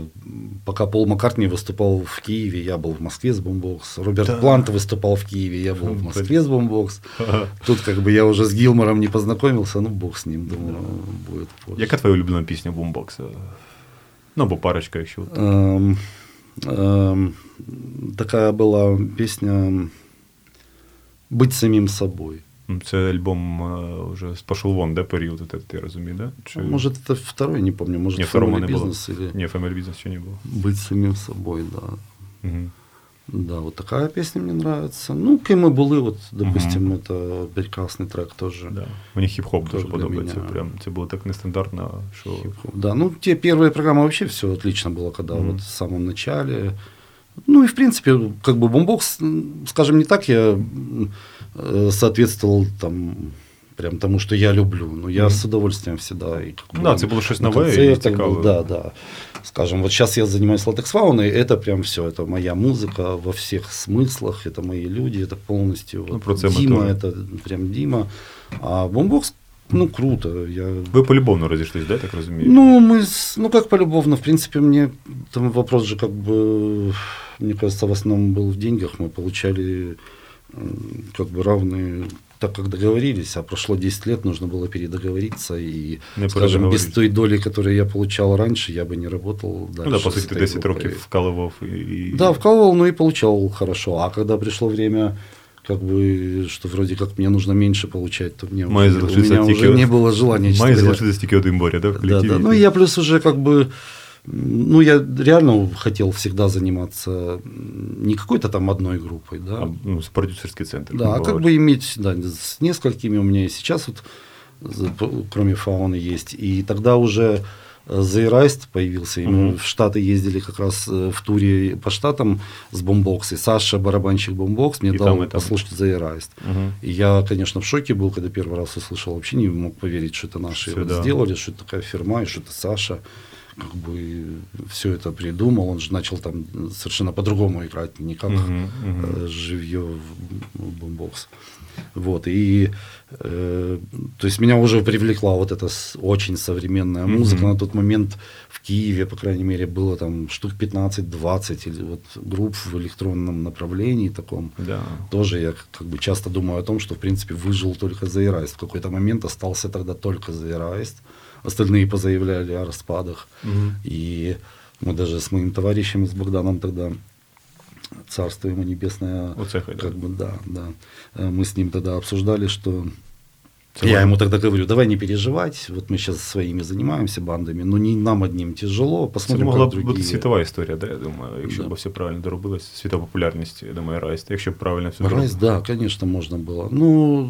Speaker 3: пока Пол Маккартни выступал в Киеве, я был в Москве с бумбокс, Роберт
Speaker 2: Да.
Speaker 3: Плант выступал в Киеве, я был в. Москве с бумбокс.
Speaker 2: Ага.
Speaker 3: Тут как бы я уже с Гилмором не познакомился, ну бог с ним, думаю, будет позже.
Speaker 2: Яка твоя улюблена пісня бумбокса? Ну, або парочка, якщо. от.
Speaker 3: Эм, эм, такая была песня «Быть самим собой».
Speaker 2: М, Це альбом е, вже з пошел вон, де період, ти, ти розумієш, да? Чи...
Speaker 3: Может, это второй, не помню, может,
Speaker 2: Ні, второго
Speaker 3: Family
Speaker 2: не було.
Speaker 3: Business или
Speaker 2: Ні, Family Business ще не було.
Speaker 3: «Быть самим собой», да.
Speaker 2: Угу.
Speaker 3: Да, вот такая песня мне нравится. Ну, кем мы были, вот, допустим, это прекрасный трек тоже.
Speaker 2: Да. Мені хіп-хоп дуже
Speaker 3: Тоже для
Speaker 2: подобається.
Speaker 3: мене.
Speaker 2: Прям це було так нестандартно, що.
Speaker 3: Хип-хоп. Да, ну, те первые программы вообще все отлично было, когда
Speaker 2: Мгм.
Speaker 3: вот в самом начале. Ну и в принципе, как бы бомбокс, м, скажем, не так я м, э, соответствовал там прям тому, что я люблю. Но я
Speaker 2: Мгм.
Speaker 3: с удовольствием всегда. И, как бы,
Speaker 2: Да, це було щось
Speaker 3: на
Speaker 2: нове і
Speaker 3: концертах
Speaker 2: цікаве.
Speaker 3: был, Да, да. Скажем, вот сейчас я занимаюсь латекс-фауной, это прям все, это моя музыка во всех смыслах, это мои люди, это полностью
Speaker 2: Ну,
Speaker 3: вот,
Speaker 2: про це ми
Speaker 3: Дима,
Speaker 2: теж.
Speaker 3: это прям Дима. А бомбокс, ну круто, я
Speaker 2: Ви полюбовно розійшлись, да, я так розумію?
Speaker 3: ну, мы, с- ну, как полюбовно, в принципе, мне там вопрос же как бы, мне кажется, в основном был в деньгах, мы получали м, как бы равные, так как договорились, а прошло 10 лет, нужно было передоговориться, и,
Speaker 2: Не
Speaker 3: скажем, без
Speaker 2: передоговорились.
Speaker 3: той доли, которую я получал раньше, я бы не работал дальше.
Speaker 2: Ну да, по
Speaker 3: с
Speaker 2: суті, ти
Speaker 3: этой
Speaker 2: 10
Speaker 3: группой.
Speaker 2: років вкалував і. і-
Speaker 3: Да, вкалывал, ну и получал хорошо, а когда пришло время как бы, что вроде как мне нужно меньше получать, то мне
Speaker 2: Має
Speaker 3: уже, у
Speaker 2: залишитися
Speaker 3: меня
Speaker 2: тільки-
Speaker 3: уже не было желания. честно
Speaker 2: Має
Speaker 3: говоря.
Speaker 2: залишитися тільки один боря, да, в
Speaker 3: Да,
Speaker 2: колективі?
Speaker 3: да. Ну, я плюс уже как бы, ну, я реально хотел всегда заниматься не какой-то там одной группой, да.
Speaker 2: А, ну, продюсерський центр.
Speaker 3: да, а как бы иметь, да, с несколькими у меня и сейчас вот, кроме фауны есть. И тогда уже The Erased появился, и мы
Speaker 2: Мгм.
Speaker 3: в Штаты ездили как раз э, в туре по Штатам с бомбокс, и Саша, барабанщик бомбокс, мне
Speaker 2: И
Speaker 3: дал
Speaker 2: там, и там.
Speaker 3: послушать The Erased.
Speaker 2: Мгм.
Speaker 3: И я, конечно, в шоке был, когда первый раз услышал. Вообще не мог поверить, что это наши
Speaker 2: да.
Speaker 3: сделали, что это такая фирма, и что это Саша. Как бы все это придумал. Он же начал там совершенно по-другому играть, не как
Speaker 2: мгм.
Speaker 3: э, живье в бумбокс. Вот, и э, то есть меня уже привлекла вот эта очень современная музыка.
Speaker 2: Мгм.
Speaker 3: На тот момент в Киеве, по крайней мере, было там штук 15-20 или вот групп в электронном направлении таком.
Speaker 2: Да.
Speaker 3: Тоже я как бы часто думаю о том, что в принципе выжил только Заирайст. В какой-то момент остался тогда только Заирайст Остальные позаявляли о распадах.
Speaker 2: Мгм.
Speaker 3: И мы даже с моим товарищем, с Богданом тогда, царство ему небесное,
Speaker 2: Оце хай, да.
Speaker 3: как бы, да, да. Э, Мы с ним тогда обсуждали, что
Speaker 2: Це
Speaker 3: я
Speaker 2: ладно.
Speaker 3: ему тогда говорю, давай не переживать, вот мы сейчас своими занимаемся бандами, но не нам одним тяжело,
Speaker 2: Це
Speaker 3: посмотрим,
Speaker 2: могла
Speaker 3: как
Speaker 2: б бути
Speaker 3: другие.
Speaker 2: світова історія, да, я думаю, якщо
Speaker 3: Да.
Speaker 2: б все правильно доробилось. Світова популярність, я думаю, Райст, якщо б правильно все
Speaker 3: Райс, да, конечно, можно было. Ну,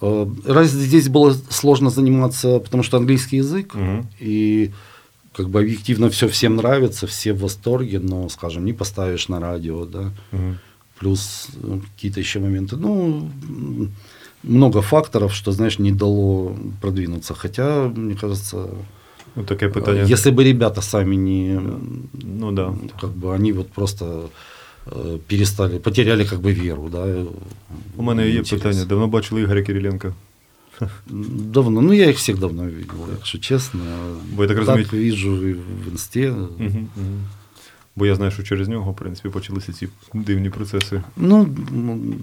Speaker 3: э, Райс здесь было сложно заниматься, потому что английский язык,
Speaker 2: Мгм.
Speaker 3: и как бы объективно все всем нравится, все в восторге, но, скажем, не поставишь на радио, да,
Speaker 2: Мгм.
Speaker 3: плюс э, какие-то еще моменты. Ну, много факторов, что, знаешь, не дало продвинуться. Хотя, мне кажется,
Speaker 2: Ну, таке питання.
Speaker 3: э, если бы ребята сами не,
Speaker 2: Ну да.
Speaker 3: как бы они вот просто перестали, потеряли как бы веру, да.
Speaker 2: У мене є
Speaker 3: интерес.
Speaker 2: питання. Давно бачили Ігоря Кириленка?
Speaker 3: Давно, ну я их всех давно видел, якщо чесно.
Speaker 2: Бо я так розумію-
Speaker 3: вижу і в інсті.
Speaker 2: Угу, угу. Бо я знаю, що через нього, в принципі, почалися ці дивні процеси.
Speaker 3: Ну, м,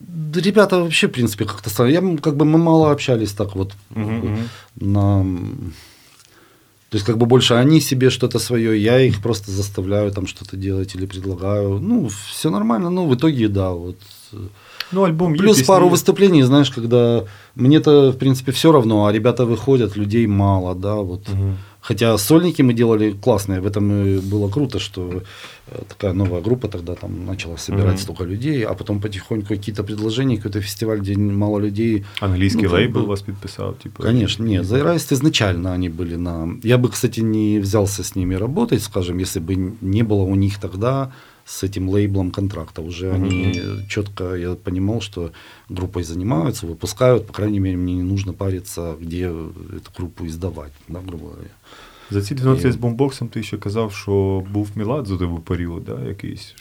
Speaker 3: да ребята вообще, в принципе, как-то стали. Я, м, как бы, мы мало общались так вот
Speaker 2: Мгм, мгм.
Speaker 3: на... м, То есть, как бы больше они себе что-то свое, я их просто заставляю там что-то делать или предлагаю. Ну, все нормально, но в итоге, да, вот. э,
Speaker 2: Ну, альбом є.
Speaker 3: Плюс
Speaker 2: пісні
Speaker 3: пару
Speaker 2: є.
Speaker 3: выступлений, знаешь, когда мне-то, в принципе, все равно, а ребята выходят, людей мало, да, вот.
Speaker 2: Мгм.
Speaker 3: Хотя сольники мы делали классные, в этом и было круто, что э, такая новая группа тогда там начала собирать
Speaker 2: Мгм.
Speaker 3: столько людей, а потом потихоньку какие-то предложения, какой-то фестиваль, где мало людей.
Speaker 2: Англійський
Speaker 3: Ну,
Speaker 2: лейбл
Speaker 3: бы-
Speaker 2: вас підписав, типу.
Speaker 3: Конечно, нет, Зайрайст изначально они были на... Я бы, кстати, не взялся с ними работать, скажем, если бы не было у них тогда с этим лейблом контракта. Уже
Speaker 2: Мгм.
Speaker 3: они четко, я понимал, что группой занимаются, выпускают, по крайней мере, мне не нужно париться, где эту группу издавать, да, грубо говоря.
Speaker 2: За ці 12
Speaker 3: І-
Speaker 2: з бомбоксом ти ще казав, що був Міладзе тебе період, да, якийсь.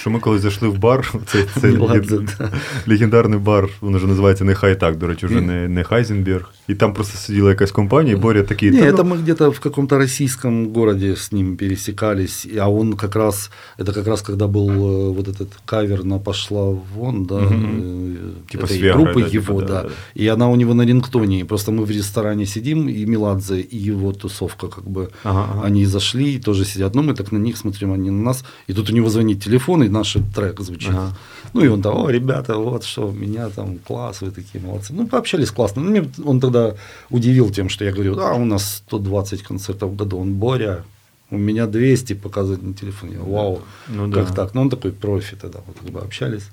Speaker 2: Що ми коли зайшли в бар, це, це
Speaker 3: Меладзе,
Speaker 2: леген-
Speaker 3: да.
Speaker 2: легендарний бар, він вже називається Нехай так, до речі, вже
Speaker 3: Ні.
Speaker 2: не, не Хайзенберг. І там просто сиділа якась компанія, і Боря такий.
Speaker 3: Не,
Speaker 2: «Та
Speaker 3: это
Speaker 2: ну,
Speaker 3: мы где-то в каком-то российском городе с ним пересекались, и- а он как раз, это как раз когда был э, вот этот кавер на «Пошла вон», да,
Speaker 2: Мгм.
Speaker 3: э,
Speaker 2: Типа
Speaker 3: этой
Speaker 2: с Виагрой,
Speaker 3: группы
Speaker 2: да, типа,
Speaker 3: его,
Speaker 2: да,
Speaker 3: да,
Speaker 2: да.
Speaker 3: и она у него на рингтоне, и просто мы в ресторане сидим, и Меладзе, и его тусовка, как бы,
Speaker 2: Ага, ага.
Speaker 3: они зашли, и тоже сидят, ну, мы так на них смотрим, они на нас, и тут у него звонит телефон, и наш трек звучит.
Speaker 2: Ага.
Speaker 3: Ну, и он там, о, ребята, вот что, у меня там класс, вы такие молодцы. Ну, пообщались классно. Ну, мне он тогда удивил тем, что я говорю, да, у нас 120 концертов в году. Он, Боря, у меня 200 показывает на телефоне. Вау,
Speaker 2: Ну,
Speaker 3: как
Speaker 2: да.
Speaker 3: так? Ну, он такой профи тогда, вот как бы общались.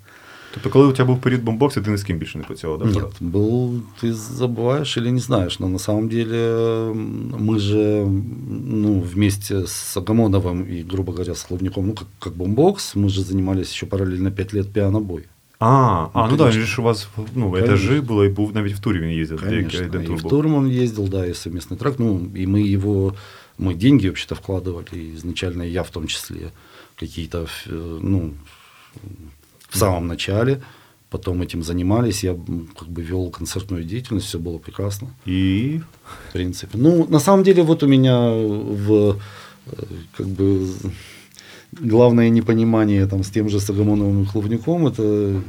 Speaker 2: Тобто, коли у тебе був період бомбоксу, ти ні з ким більше не працював, да?
Speaker 3: Нет,
Speaker 2: правда?
Speaker 3: был, ты забываешь или не знаешь, но на самом деле м, мы же ну, вместе с Агамоновым и, грубо говоря, с Клубником, ну, как, как бомбокс, мы же занимались еще параллельно 5 лет пианобой.
Speaker 2: А, а, ну так,
Speaker 3: конечно.
Speaker 2: він же ж у вас ну,
Speaker 3: Конечно.
Speaker 2: етажі було, і був навіть в турі він їздив.
Speaker 3: Конечно.
Speaker 2: деякий один
Speaker 3: И
Speaker 2: тур
Speaker 3: в
Speaker 2: був.
Speaker 3: Турм он ездил, да, и совместный трек. Ну, и мы его, мы деньги вообще-то вкладывали, и изначально я в том числе, какие-то, э, ну, в самом начале. Потом этим занимались, я как бы вел концертную деятельность, все было прекрасно,
Speaker 2: І
Speaker 3: в принципе. Ну, на самом деле, вот у меня в, э, как бы, главное непонимание там с тем же Сагамоновым и Хловником, это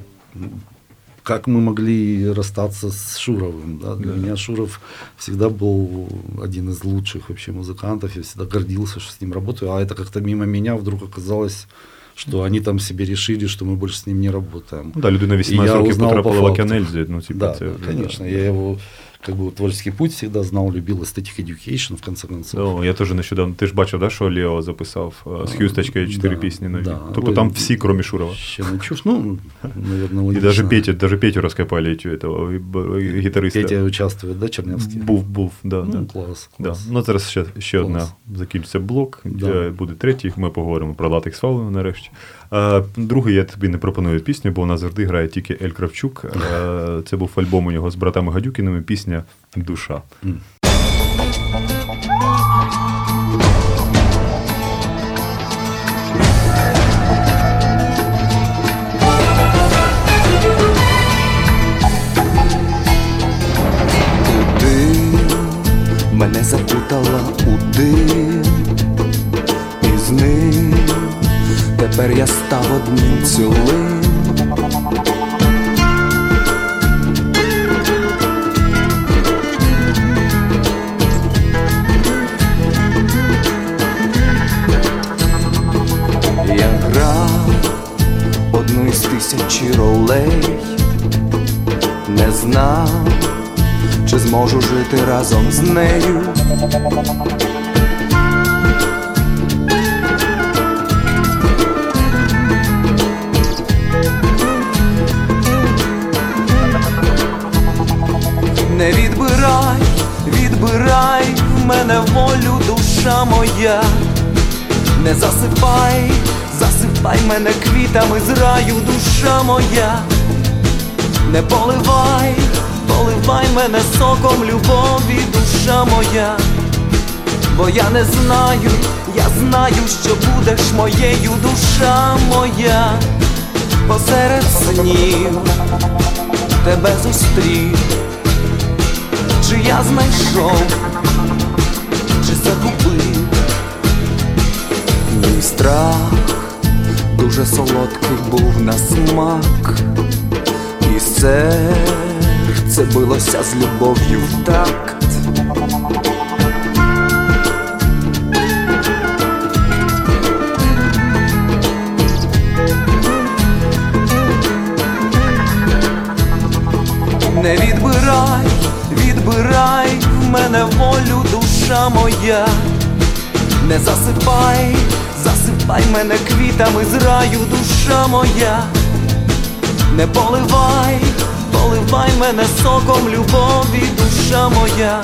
Speaker 3: как мы могли расстаться с Шуровым. Да? Для
Speaker 2: Да.
Speaker 3: меня Шуров всегда был один из лучших вообще музыкантов. Я всегда гордился, что с ним работаю. А это как-то мимо меня вдруг оказалось, что они там себе решили, что мы больше с ним не работаем.
Speaker 2: ну, да, людина
Speaker 3: І
Speaker 2: 18
Speaker 3: я
Speaker 2: років
Speaker 3: узнав
Speaker 2: потрапила
Speaker 3: по
Speaker 2: в
Speaker 3: факту.
Speaker 2: Океанельзі. Ну, типу,
Speaker 3: да,
Speaker 2: це,
Speaker 3: да, конечно. Я его как бы творческий путь всегда знал, любил Aesthetic Education, в конце концов.
Speaker 2: О, я теж нещодавно. Ти ж бачив, да, що Лео записав з Х'юсточкою чотири
Speaker 3: Да,
Speaker 2: пісні нові.
Speaker 3: да.
Speaker 2: Тобто
Speaker 3: Ой,
Speaker 2: там всі, крім Шурова.
Speaker 3: Ще не чув. Ну, наверное,
Speaker 2: І даже Петю, даже Петю розкопали цю, этого, гітариста.
Speaker 3: Петя участвует, да, Чернявский?
Speaker 2: Був, був, да,
Speaker 3: Ну,
Speaker 2: да.
Speaker 3: клас,
Speaker 2: Да. Ну, зараз ще, ще
Speaker 3: Клас.
Speaker 2: одна закінчиться блок,
Speaker 3: Да.
Speaker 2: буде третій. Ми поговоримо про латекс фауну нарешті. Е, другий я тобі не пропоную пісню, бо вона завжди грає тільки Ель Кравчук. Е, це був альбом у нього з братами Гадюкіними. Пісня Душа.
Speaker 5: Мене запутала у дим я став одним цілим. Я грав одну із тисячі ролей, не знав, чи зможу жити разом з нею. Квітами з раю, душа моя. Не поливай, поливай мене соком любові, душа моя. Бо я не знаю, я знаю, що будеш моєю, душа моя. Посеред снів тебе зустрів, чи я знайшов, чи загубив. Мій страх дуже солодкий був на смак, і серце билося з любов'ю в. Не відбирай, відбирай в мене волю, душа моя. Не засипай, засипай мене квітами з раю, душа моя. Не поливай, поливай мене соком любові, душа моя.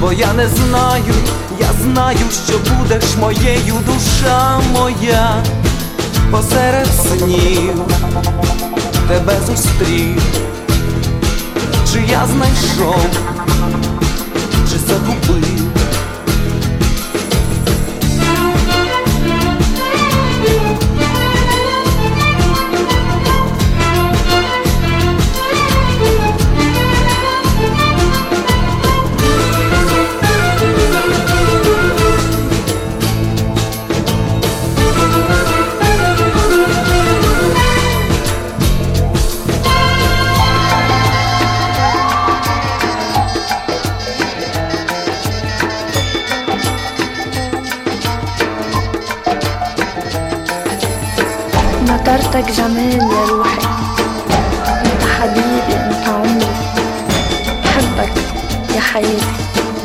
Speaker 5: Бо я не знаю, я знаю, що будеш моєю, душа моя. Посеред снів тебе зустрів, чи я знайшов, чи загубив.
Speaker 6: نطرتك جمال يا روحي انت حبيبي انت عمري بحبك يا حياتي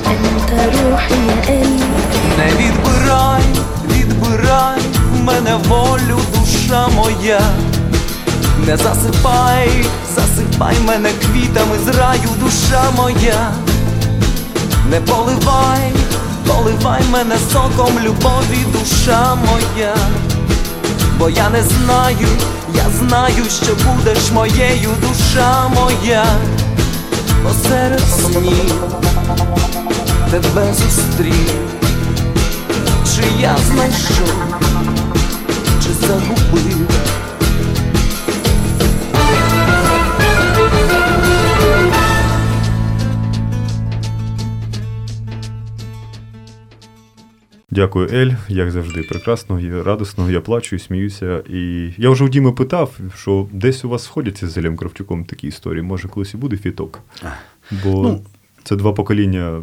Speaker 6: انت روحي يا قلبي
Speaker 5: Не відбирай, відбирай в мене волю, душа моя. Не засипай, засипай мене квітами з раю, душа моя. Не поливай, поливай мене соком любові, душа моя. Бо я не знаю, я знаю, що будеш моєю, душа моя. Посеред снів тебе зустрів. Чи я знайшов, чи загубив?
Speaker 2: Дякую, Ель. Як завжди, прекрасно, і радосно. Я плачу і сміюся. І я вже у Діми питав, що десь у вас сходяться з Елем Кравчуком такі історії. Може, колись і буде фіток. Бо
Speaker 3: Ну.
Speaker 2: це два покоління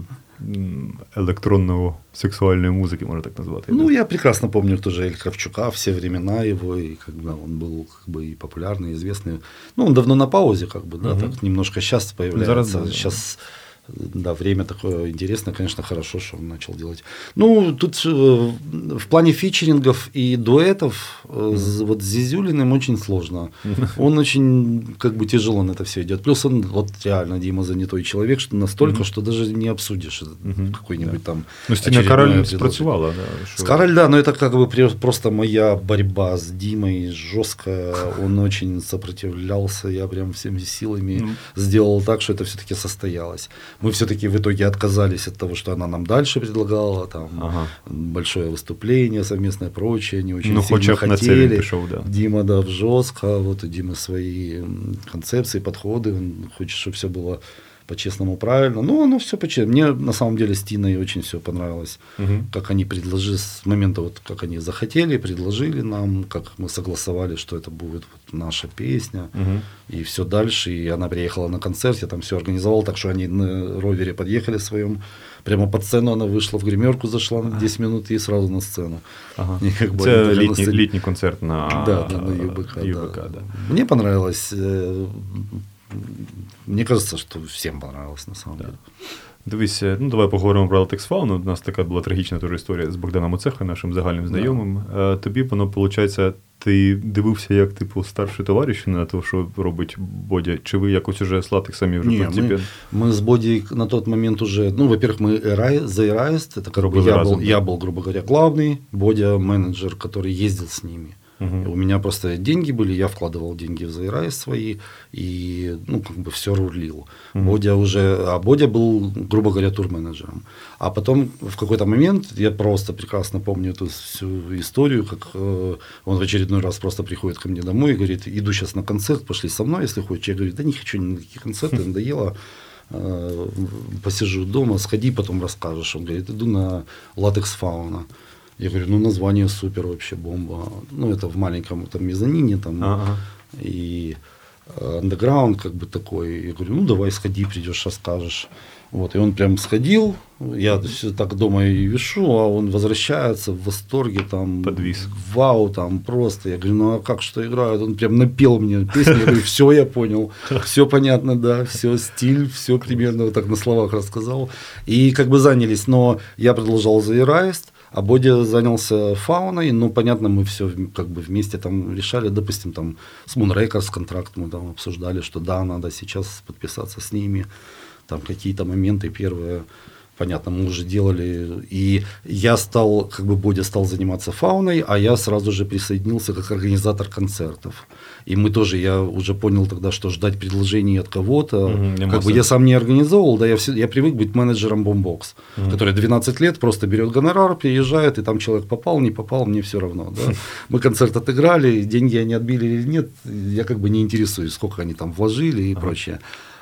Speaker 2: м, електронного сексуальної музики, можна так назвати.
Speaker 3: Ну, я прекрасно помню тоже Эль Кравчука, все времена его, и когда он был как бы и популярный, и известный. Ну, он давно на паузе, как бы, да, так немножко сейчас появляется.
Speaker 2: Зараз да.
Speaker 3: Сейчас, да, время такое интересное, конечно, хорошо, что он начал делать. Ну, тут э, в плане фичерингов и дуэтов э, с- вот с Зизюлиным очень сложно. Он очень, как бы, тяжело на это все идет. Плюс он, вот реально, Дима занятой человек, что настолько, что даже не обсудишь какой-нибудь там
Speaker 2: Ну, Стіна
Speaker 3: очередное
Speaker 2: Кароль
Speaker 3: предложение.
Speaker 2: спрацювала. Да.
Speaker 3: С Кароль, да, но это как бы просто моя борьба с Димой жесткая. Он очень сопротивлялся, я прям всеми силами
Speaker 2: Ну.
Speaker 3: сделал так, что это все-таки состоялось. Мы все-таки в итоге отказались от того, что она нам дальше предлагала, там
Speaker 2: Ага.
Speaker 3: большое выступление совместное, прочее, не очень
Speaker 2: Ну,
Speaker 3: сильно хотели.
Speaker 2: пішов, да.
Speaker 3: Дима, да, жестко, вот у Димы свои концепции, подходы, он хочет, чтобы все было по-честному, правильно. Ну, оно все по-честному. Мне на самом деле с Тиной очень все понравилось.
Speaker 2: Мгм.
Speaker 3: Как они предложили, с момента, вот, как они захотели, предложили нам, как мы согласовали, что это будет вот наша песня.
Speaker 2: Мгм.
Speaker 3: И все дальше. И она приехала на концерт, я там все организовал, так что они на ровере подъехали своем. Прямо под сцену она вышла в гримерку, зашла на 10 минут и сразу на сцену.
Speaker 2: Ага.
Speaker 3: И как бы
Speaker 2: Це
Speaker 3: они прямо
Speaker 2: літній,
Speaker 3: на сцені-
Speaker 2: літній концерт на,
Speaker 3: Да, да, на ЮБК. да.
Speaker 2: ЮБК, да.
Speaker 3: Мне понравилось. э, Мне кажется, что всем понравилось на самом деле.
Speaker 2: Дивись, е, ну давай поговоримо про Latex Fauna. У нас така була трагічна теж історія з Богданом Оцеха, нашим загальним знайомим. Е, Тобі воно, виходить, ти дивився як типу старший товариш на те, що робить Бодя, чи ви якось уже з латексами вже
Speaker 3: Не,
Speaker 2: принципі?
Speaker 3: мы, мы с Боди на тот момент уже, ну, во-первых, мы Эрай- The Erased, это как бы
Speaker 2: Были
Speaker 3: я
Speaker 2: разом,
Speaker 3: был,
Speaker 2: да.
Speaker 3: я был, грубо говоря, главный, Бодя менеджер, который ездил с ними.
Speaker 2: Мгм.
Speaker 3: У меня просто деньги были, я вкладывал деньги в Erased свои, и, ну, как бы все рулил.
Speaker 2: Мгм.
Speaker 3: Бодя уже, а Бодя был, грубо говоря, турменеджером. А потом в какой-то момент, я просто прекрасно помню эту всю историю, как э, он в очередной раз просто приходит ко мне домой и говорит, иду сейчас на концерт, пошли со мной, если хочешь. Я говорю, да не хочу ни на какие концерты, надоело. Э, Посижу дома, сходи, потом расскажешь. Он говорит, иду на латекс фауна. Я говорю, ну название супер вообще бомба. Ну это в маленьком там мезонине там
Speaker 2: Ага.
Speaker 3: и э, андеграунд как бы такой. Я говорю, ну давай сходи, придешь, расскажешь. Вот, и он прям сходил, я все так дома и вешу, а он возвращается в восторге, там,
Speaker 2: Подвис.
Speaker 3: вау, там просто. Я говорю, ну а как, что играют? Он прям напел мне песню, я говорю, все, я понял, все понятно, да, все, стиль, все примерно вот так на словах рассказал. И как бы занялись, но я продолжал Erased, а Бодя занялся фауной, ну, понятно, мы все как бы вместе там решали, допустим, там с Moon Records контракт мы там обсуждали, что да, надо сейчас подписаться с ними, там какие-то моменты первые, понятно, мы уже делали, и я стал, как бы Бодя стал заниматься фауной, а я сразу же присоединился как организатор концертов. И мы тоже, я уже понял тогда, что ждать предложений от кого-то,
Speaker 2: нема
Speaker 3: как бы я сам не организовывал, да, я, все, я привык быть менеджером бомбокс, который 12 лет просто берет гонорар, приезжает, и там человек попал, не попал, мне все равно. Да? Мы концерт отыграли, деньги они отбили или нет, я как бы не интересуюсь, сколько они там вложили и прочее.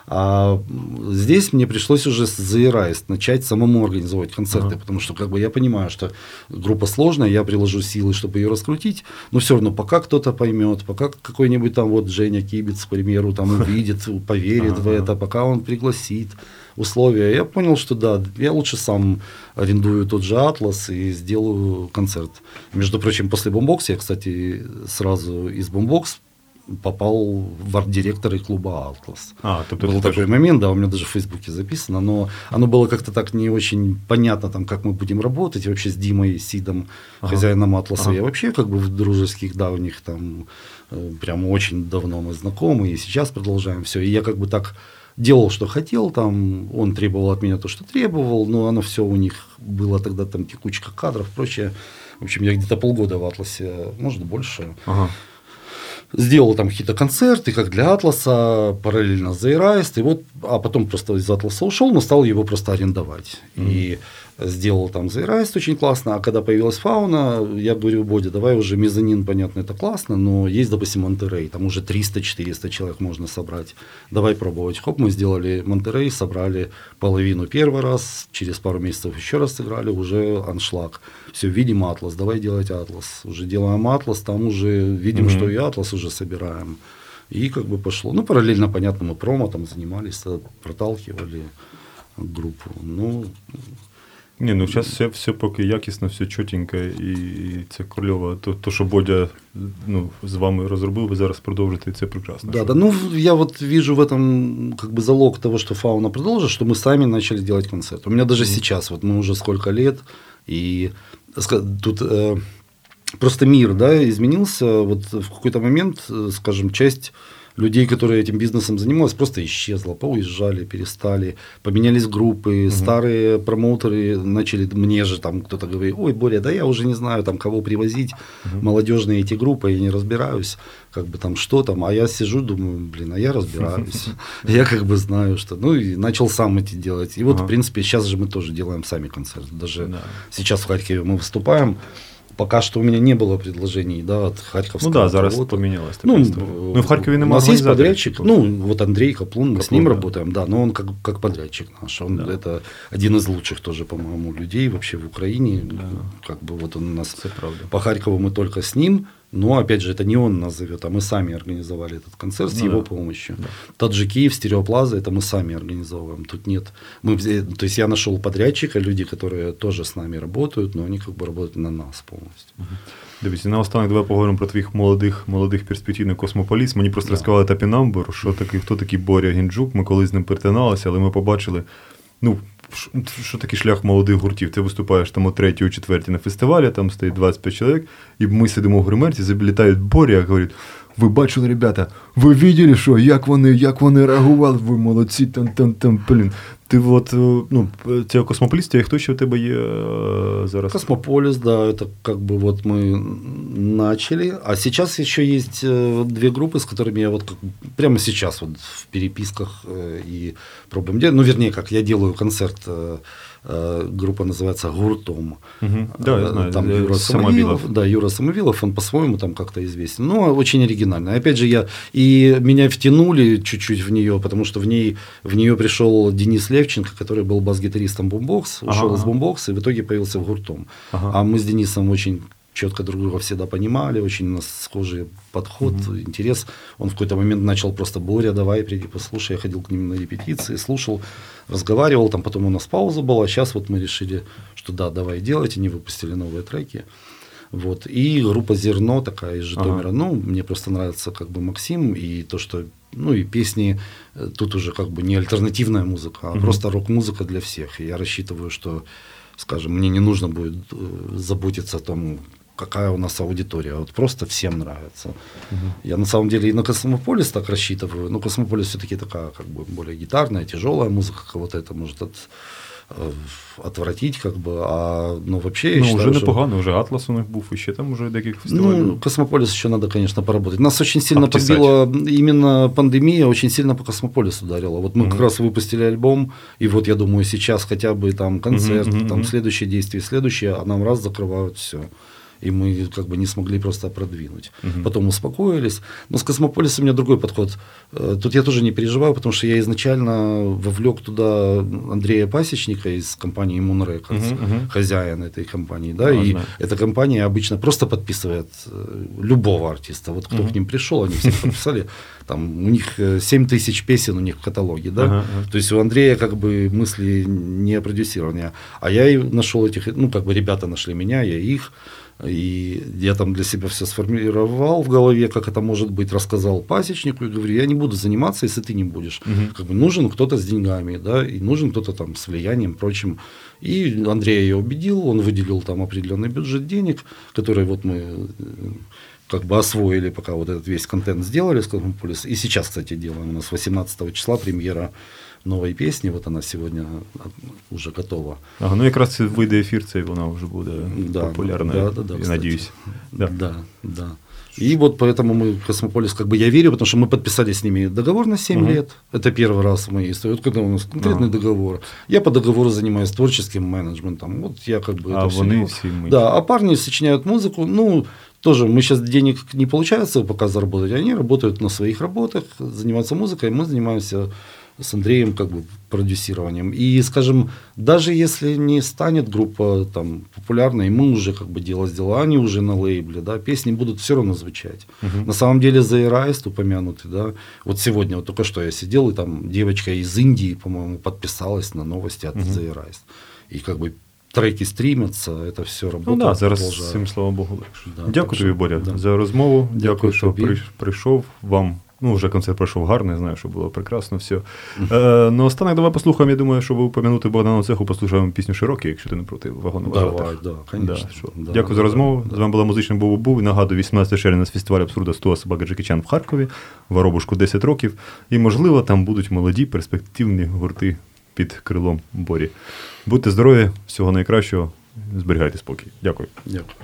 Speaker 3: А здесь мне пришлось уже The Erased начать самому организовывать концерты, потому что как бы я понимаю, что группа сложная, я приложу силы, чтобы ее раскрутить, но все равно пока кто-то поймет, пока какой-нибудь там вот Женя Кибиц, к примеру, там увидит, поверит в это, пока он пригласит условия, я понял, что да, я лучше сам арендую тот же Атлас и сделаю концерт. Между прочим, после Бомбокса я, кстати, сразу из Бомбокс попал в арт-директоры клуба «Атлас».
Speaker 2: А, тобто
Speaker 3: Был
Speaker 2: ти теж-
Speaker 3: такой момент, да, у меня даже в Фейсбуке записано, но оно было как-то так не очень понятно, там, как мы будем работать, и вообще с Димой Сидом,
Speaker 2: Ага.
Speaker 3: хозяином Атласа.
Speaker 2: Ага.
Speaker 3: Я вообще как бы в дружеских давних там, э, прям очень давно мы знакомы, и сейчас продолжаем все. И я как бы так делал, что хотел, там, он требовал от меня то, что требовал, но оно все у них было тогда там текучка кадров, прочее. В общем, я где-то полгода в Атласе, может больше,
Speaker 2: Ага.
Speaker 3: Сделал там какие-то концерты, как для Атласа, параллельно с The Erased, и вот, а потом просто из Атласа ушел, но стал его просто арендовать. И сделал там Erased очень классно, а когда появилась фауна, я говорю, Бодя, давай уже мезонин, понятно, это классно, но есть, допустим, Монтерей, там уже 300-400 человек можно собрать, давай пробовать. Хоп, мы сделали Монтерей, собрали половину первый раз, через пару месяцев еще раз сыграли, уже аншлаг. Все, видим Атлас, давай делать Атлас. Уже делаем Атлас, там уже видим,
Speaker 2: Мгм.
Speaker 3: что и Атлас уже собираем. И как бы пошло. Ну, параллельно, понятно, мы промо там занимались, э, проталкивали группу. Ну,
Speaker 2: Ні, ну зараз все, все поки якісно, все чотенько, і, і це кльово. То, то, що Бодя ну, з вами розробив, ви зараз продовжите, і це прекрасно.
Speaker 3: да,
Speaker 2: що-
Speaker 3: да. Ну, в- я вот вижу в этом как бы залог того, что фауна продолжит, что мы сами начали делать концерт. У меня даже сейчас, вот мы уже сколько лет, и ска- тут э, просто мир, да, изменился. Вот в какой-то момент, э, скажем, часть людей, которые этим бизнесом занималась, просто исчезла, поуезжали, перестали, поменялись группы, старые промоутеры начали, мне же там кто-то говорит, ой, Боря, да я уже не знаю, там, кого привозить, молодежные эти группы, я не разбираюсь, как бы там, что там, а я сижу, думаю, блин, а я разбираюсь, я как бы знаю, что, ну, и начал сам эти делать, и вот, в принципе, сейчас же мы тоже делаем сами концерты, даже
Speaker 2: Да.
Speaker 3: сейчас в Харькове мы выступаем, пока что у меня не было предложений, да, от Харьковского.
Speaker 2: Ну да, зараз
Speaker 3: кого-то.
Speaker 2: помінялась така
Speaker 3: Ну,
Speaker 2: історія. Ну, і в Харкові
Speaker 3: у
Speaker 2: немає
Speaker 3: нас есть
Speaker 2: організаторів,
Speaker 3: подрядчик,
Speaker 2: типу.
Speaker 3: ну, вот Андрей Каплун, мы с
Speaker 2: Каплун,
Speaker 3: ним
Speaker 2: да.
Speaker 3: работаем, да, но он как, как подрядчик наш, он
Speaker 2: Да.
Speaker 3: это один из лучших тоже, по-моему, людей вообще в Украине, как бы вот он у нас
Speaker 2: Це правда.
Speaker 3: по Харькову мы только с ним, но опять же это не он нас зовет, а мы сами организовали этот концерт с
Speaker 2: Ну
Speaker 3: его
Speaker 2: да.
Speaker 3: помощью. Тот же Киев, Стереоплаза, это мы сами организовываем, тут нет. Мы, взя- то есть я нашел подрядчика, люди, которые тоже с нами работают, но они как бы работают на нас полностью.
Speaker 2: Дивіться, наостанок давай поговоримо про твоїх молодих, молодих перспективних космополіс. Мені просто розказали тапінамбур, що такий, хто такий Боря Гінджук. Ми колись з ним перетиналися, але ми побачили, ну, що, що такий шлях молодих гуртів. Ти виступаєш там о третій, о четвертій на фестивалі, там стоїть 25 чоловік, і ми сидимо в гримерці, залітають Боря, говорять. Ви бачили, ребята, ви бачили, що, як вони, як вони реагували, ви молодці, там, там, там, блін. Ти от, е, ну, ця космополістія, хто ще в тебе є е, зараз?
Speaker 3: Космополис, да, это как бы вот мы начали. А сейчас еще есть э, две группы, с которыми я вот как- прямо сейчас вот в переписках э, и пробуем делать. Ну, вернее, как я делаю концерт, э, э, группа называется «Гуртом».
Speaker 2: Да, я знаю.
Speaker 3: Там Юра
Speaker 2: Самовилов.
Speaker 3: Самовилов. Да, Юра Самовилов, он по-своему там как-то известен. Ну, очень оригинально. Опять же, я и меня втянули чуть-чуть в нее, потому что в ней в нее пришел Денис Левченко, который был бас-гитаристом Бумбокс,
Speaker 2: Ага,
Speaker 3: ушел из. Бумбокса и в итоге появился в Гуртом.
Speaker 2: Ага.
Speaker 3: А мы с Денисом очень четко друг друга всегда понимали, очень у нас схожий подход, интерес. Он в какой-то момент начал просто, Боря, давай, приди, послушай. Я ходил к ним на репетиции, слушал, разговаривал, там потом у нас пауза была, сейчас вот мы решили, что да, давай делать, они выпустили новые треки. Вот. И группа «Зерно» такая из Житомира. Ну, мне просто нравится как бы Максим и то, что ну и песни э, тут уже как бы не альтернативная музыка, а
Speaker 2: Мгм.
Speaker 3: просто рок-музыка для всех. И я рассчитываю, что, скажем, мне не нужно будет э, заботиться о том, какая у нас аудитория, а вот просто всем нравится. Я на самом деле и на Космополис так рассчитываю, но Космополис все-таки такая как бы более гитарная, тяжелая музыка, кого-то это может от, э, отвратить, как бы, а ну вообще я
Speaker 2: Ну,
Speaker 3: считаю,
Speaker 2: вже
Speaker 3: что-
Speaker 2: непогано, вже Атлас у них був, і ще там уже декілька фестивалів.
Speaker 3: ну, Космополис еще надо, конечно, поработать. Нас очень сильно
Speaker 2: Обтесать.
Speaker 3: подбила именно пандемия, очень сильно по Космополису ударила. Вот мы
Speaker 2: Мгм.
Speaker 3: как раз выпустили альбом, и вот я думаю, сейчас хотя бы там концерт,
Speaker 2: Мгм, мгм,
Speaker 3: там
Speaker 2: мгм.
Speaker 3: следующее действие, следующее, а нам раз закрывают все. И мы как бы не смогли просто продвинуть.
Speaker 2: Мгм.
Speaker 3: Потом успокоились. Но с Космополисом у меня другой подход. Э, Тут я тоже не переживаю, потому что я изначально вовлек туда Андрея Пасечника из компании Moon Records,
Speaker 2: Мгм, мгм.
Speaker 3: хозяин этой компании. Да, и эта компания обычно просто подписывает э, любого артиста. Вот кто
Speaker 2: Мгм.
Speaker 3: к ним пришел, они все подписали. Там у них э, 7 тысяч песен у них в каталоге, да.
Speaker 2: Ага, ага.
Speaker 3: То есть у Андрея как бы мысли не продюсирования. А я и нашел этих, ну как бы ребята нашли меня, я их. И я там для себя все сформировал в голове, как это может быть, рассказал пасечнику и говорю, я не буду заниматься, если ты не будешь.
Speaker 2: Мгм.
Speaker 3: Как бы нужен кто-то с деньгами, да, и нужен кто-то там с влиянием, прочим. И Андрей я убедил, он выделил там определенный бюджет денег, который вот мы э, как бы освоили, пока вот этот весь контент сделали с Космополис. И сейчас, кстати, делаем. У нас 18 числа премьера новой песни. Вот она сегодня а, уже готова.
Speaker 2: Ага, ну якраз це вийде ефір, це і вона вже буде
Speaker 3: Да,
Speaker 2: популярна.
Speaker 3: да, да, да,
Speaker 2: я
Speaker 3: кстати.
Speaker 2: надіюсь. Да.
Speaker 3: Да. да, И вот поэтому мы Космополис, как бы я верю, потому что мы подписали с ними договор на 7
Speaker 2: Мгм.
Speaker 3: лет. Это первый раз в моей истории. Вот когда у нас конкретный
Speaker 2: Ага.
Speaker 3: договор. Я по договору занимаюсь творческим менеджментом. Вот я как бы
Speaker 2: А
Speaker 3: это всё
Speaker 2: вони
Speaker 3: делаю.
Speaker 2: всі ми.
Speaker 3: Да, а парни сочиняют музыку. Ну, тоже мы сейчас денег не получается пока заработать. Они работают на своих работах, занимаются музыкой, мы занимаемся с Андреем как бы продюсированием. И, скажем, даже если не станет группа там популярной, мы уже как бы дело сделали, они уже на лейбле, да, песни будут все равно звучать.
Speaker 2: Мгм.
Speaker 3: На самом деле The Erased упомянутый, да, вот сегодня, вот только что я сидел, и там девочка из Индии, по-моему, подписалась на новости от
Speaker 2: Мгм.
Speaker 3: The Erased. И как бы треки стримятся, это все
Speaker 2: Ну
Speaker 3: работает.
Speaker 2: так, да, зараз з
Speaker 3: продолжает.
Speaker 2: цим, слава Богу, легше.
Speaker 3: Да,
Speaker 2: Дякую тобі, Боря,
Speaker 3: да.
Speaker 2: за розмову. Дякую,
Speaker 3: Дякую
Speaker 2: що
Speaker 3: тобі.
Speaker 2: прийш- прийшов вам. Ну, вже концерт пройшов гарно, я знаю, що було прекрасно все. Е, наостанок давай послухаємо. Я думаю, щоб упомянути Богдану Цеху, послухаємо пісню Широкий, якщо ти не проти вагону
Speaker 3: Давай, да, конечно.
Speaker 2: що.
Speaker 3: Да,
Speaker 2: Дякую за розмову.
Speaker 3: да.
Speaker 2: З вами була музична Бубу Бу. Нагадую, 18 червня з фестивалю абсурда 100 собака Джекі Чан в Харкові, Воробушку 10 років. І, можливо, там будуть молоді перспективні гурти під крилом Борі. Будьте здорові, всього найкращого, зберігайте спокій. Дякую.
Speaker 3: Дякую.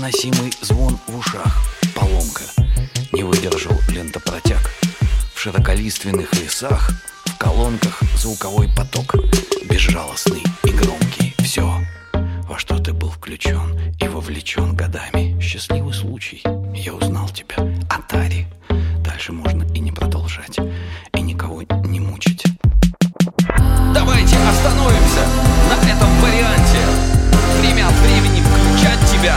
Speaker 7: Невыносимый звон в ушах, поломка. Не выдержал лентопротяг. В широколиственных лесах, в колонках звуковой поток. Безжалостный и громкий. Все, во что ты был включен и вовлечен годами. Счастливый случай. Я узнал тебя. Атари. Дальше можно и не продолжать. И никого не мучить. Давайте остановимся на этом варианте. Время от времени включать тебя.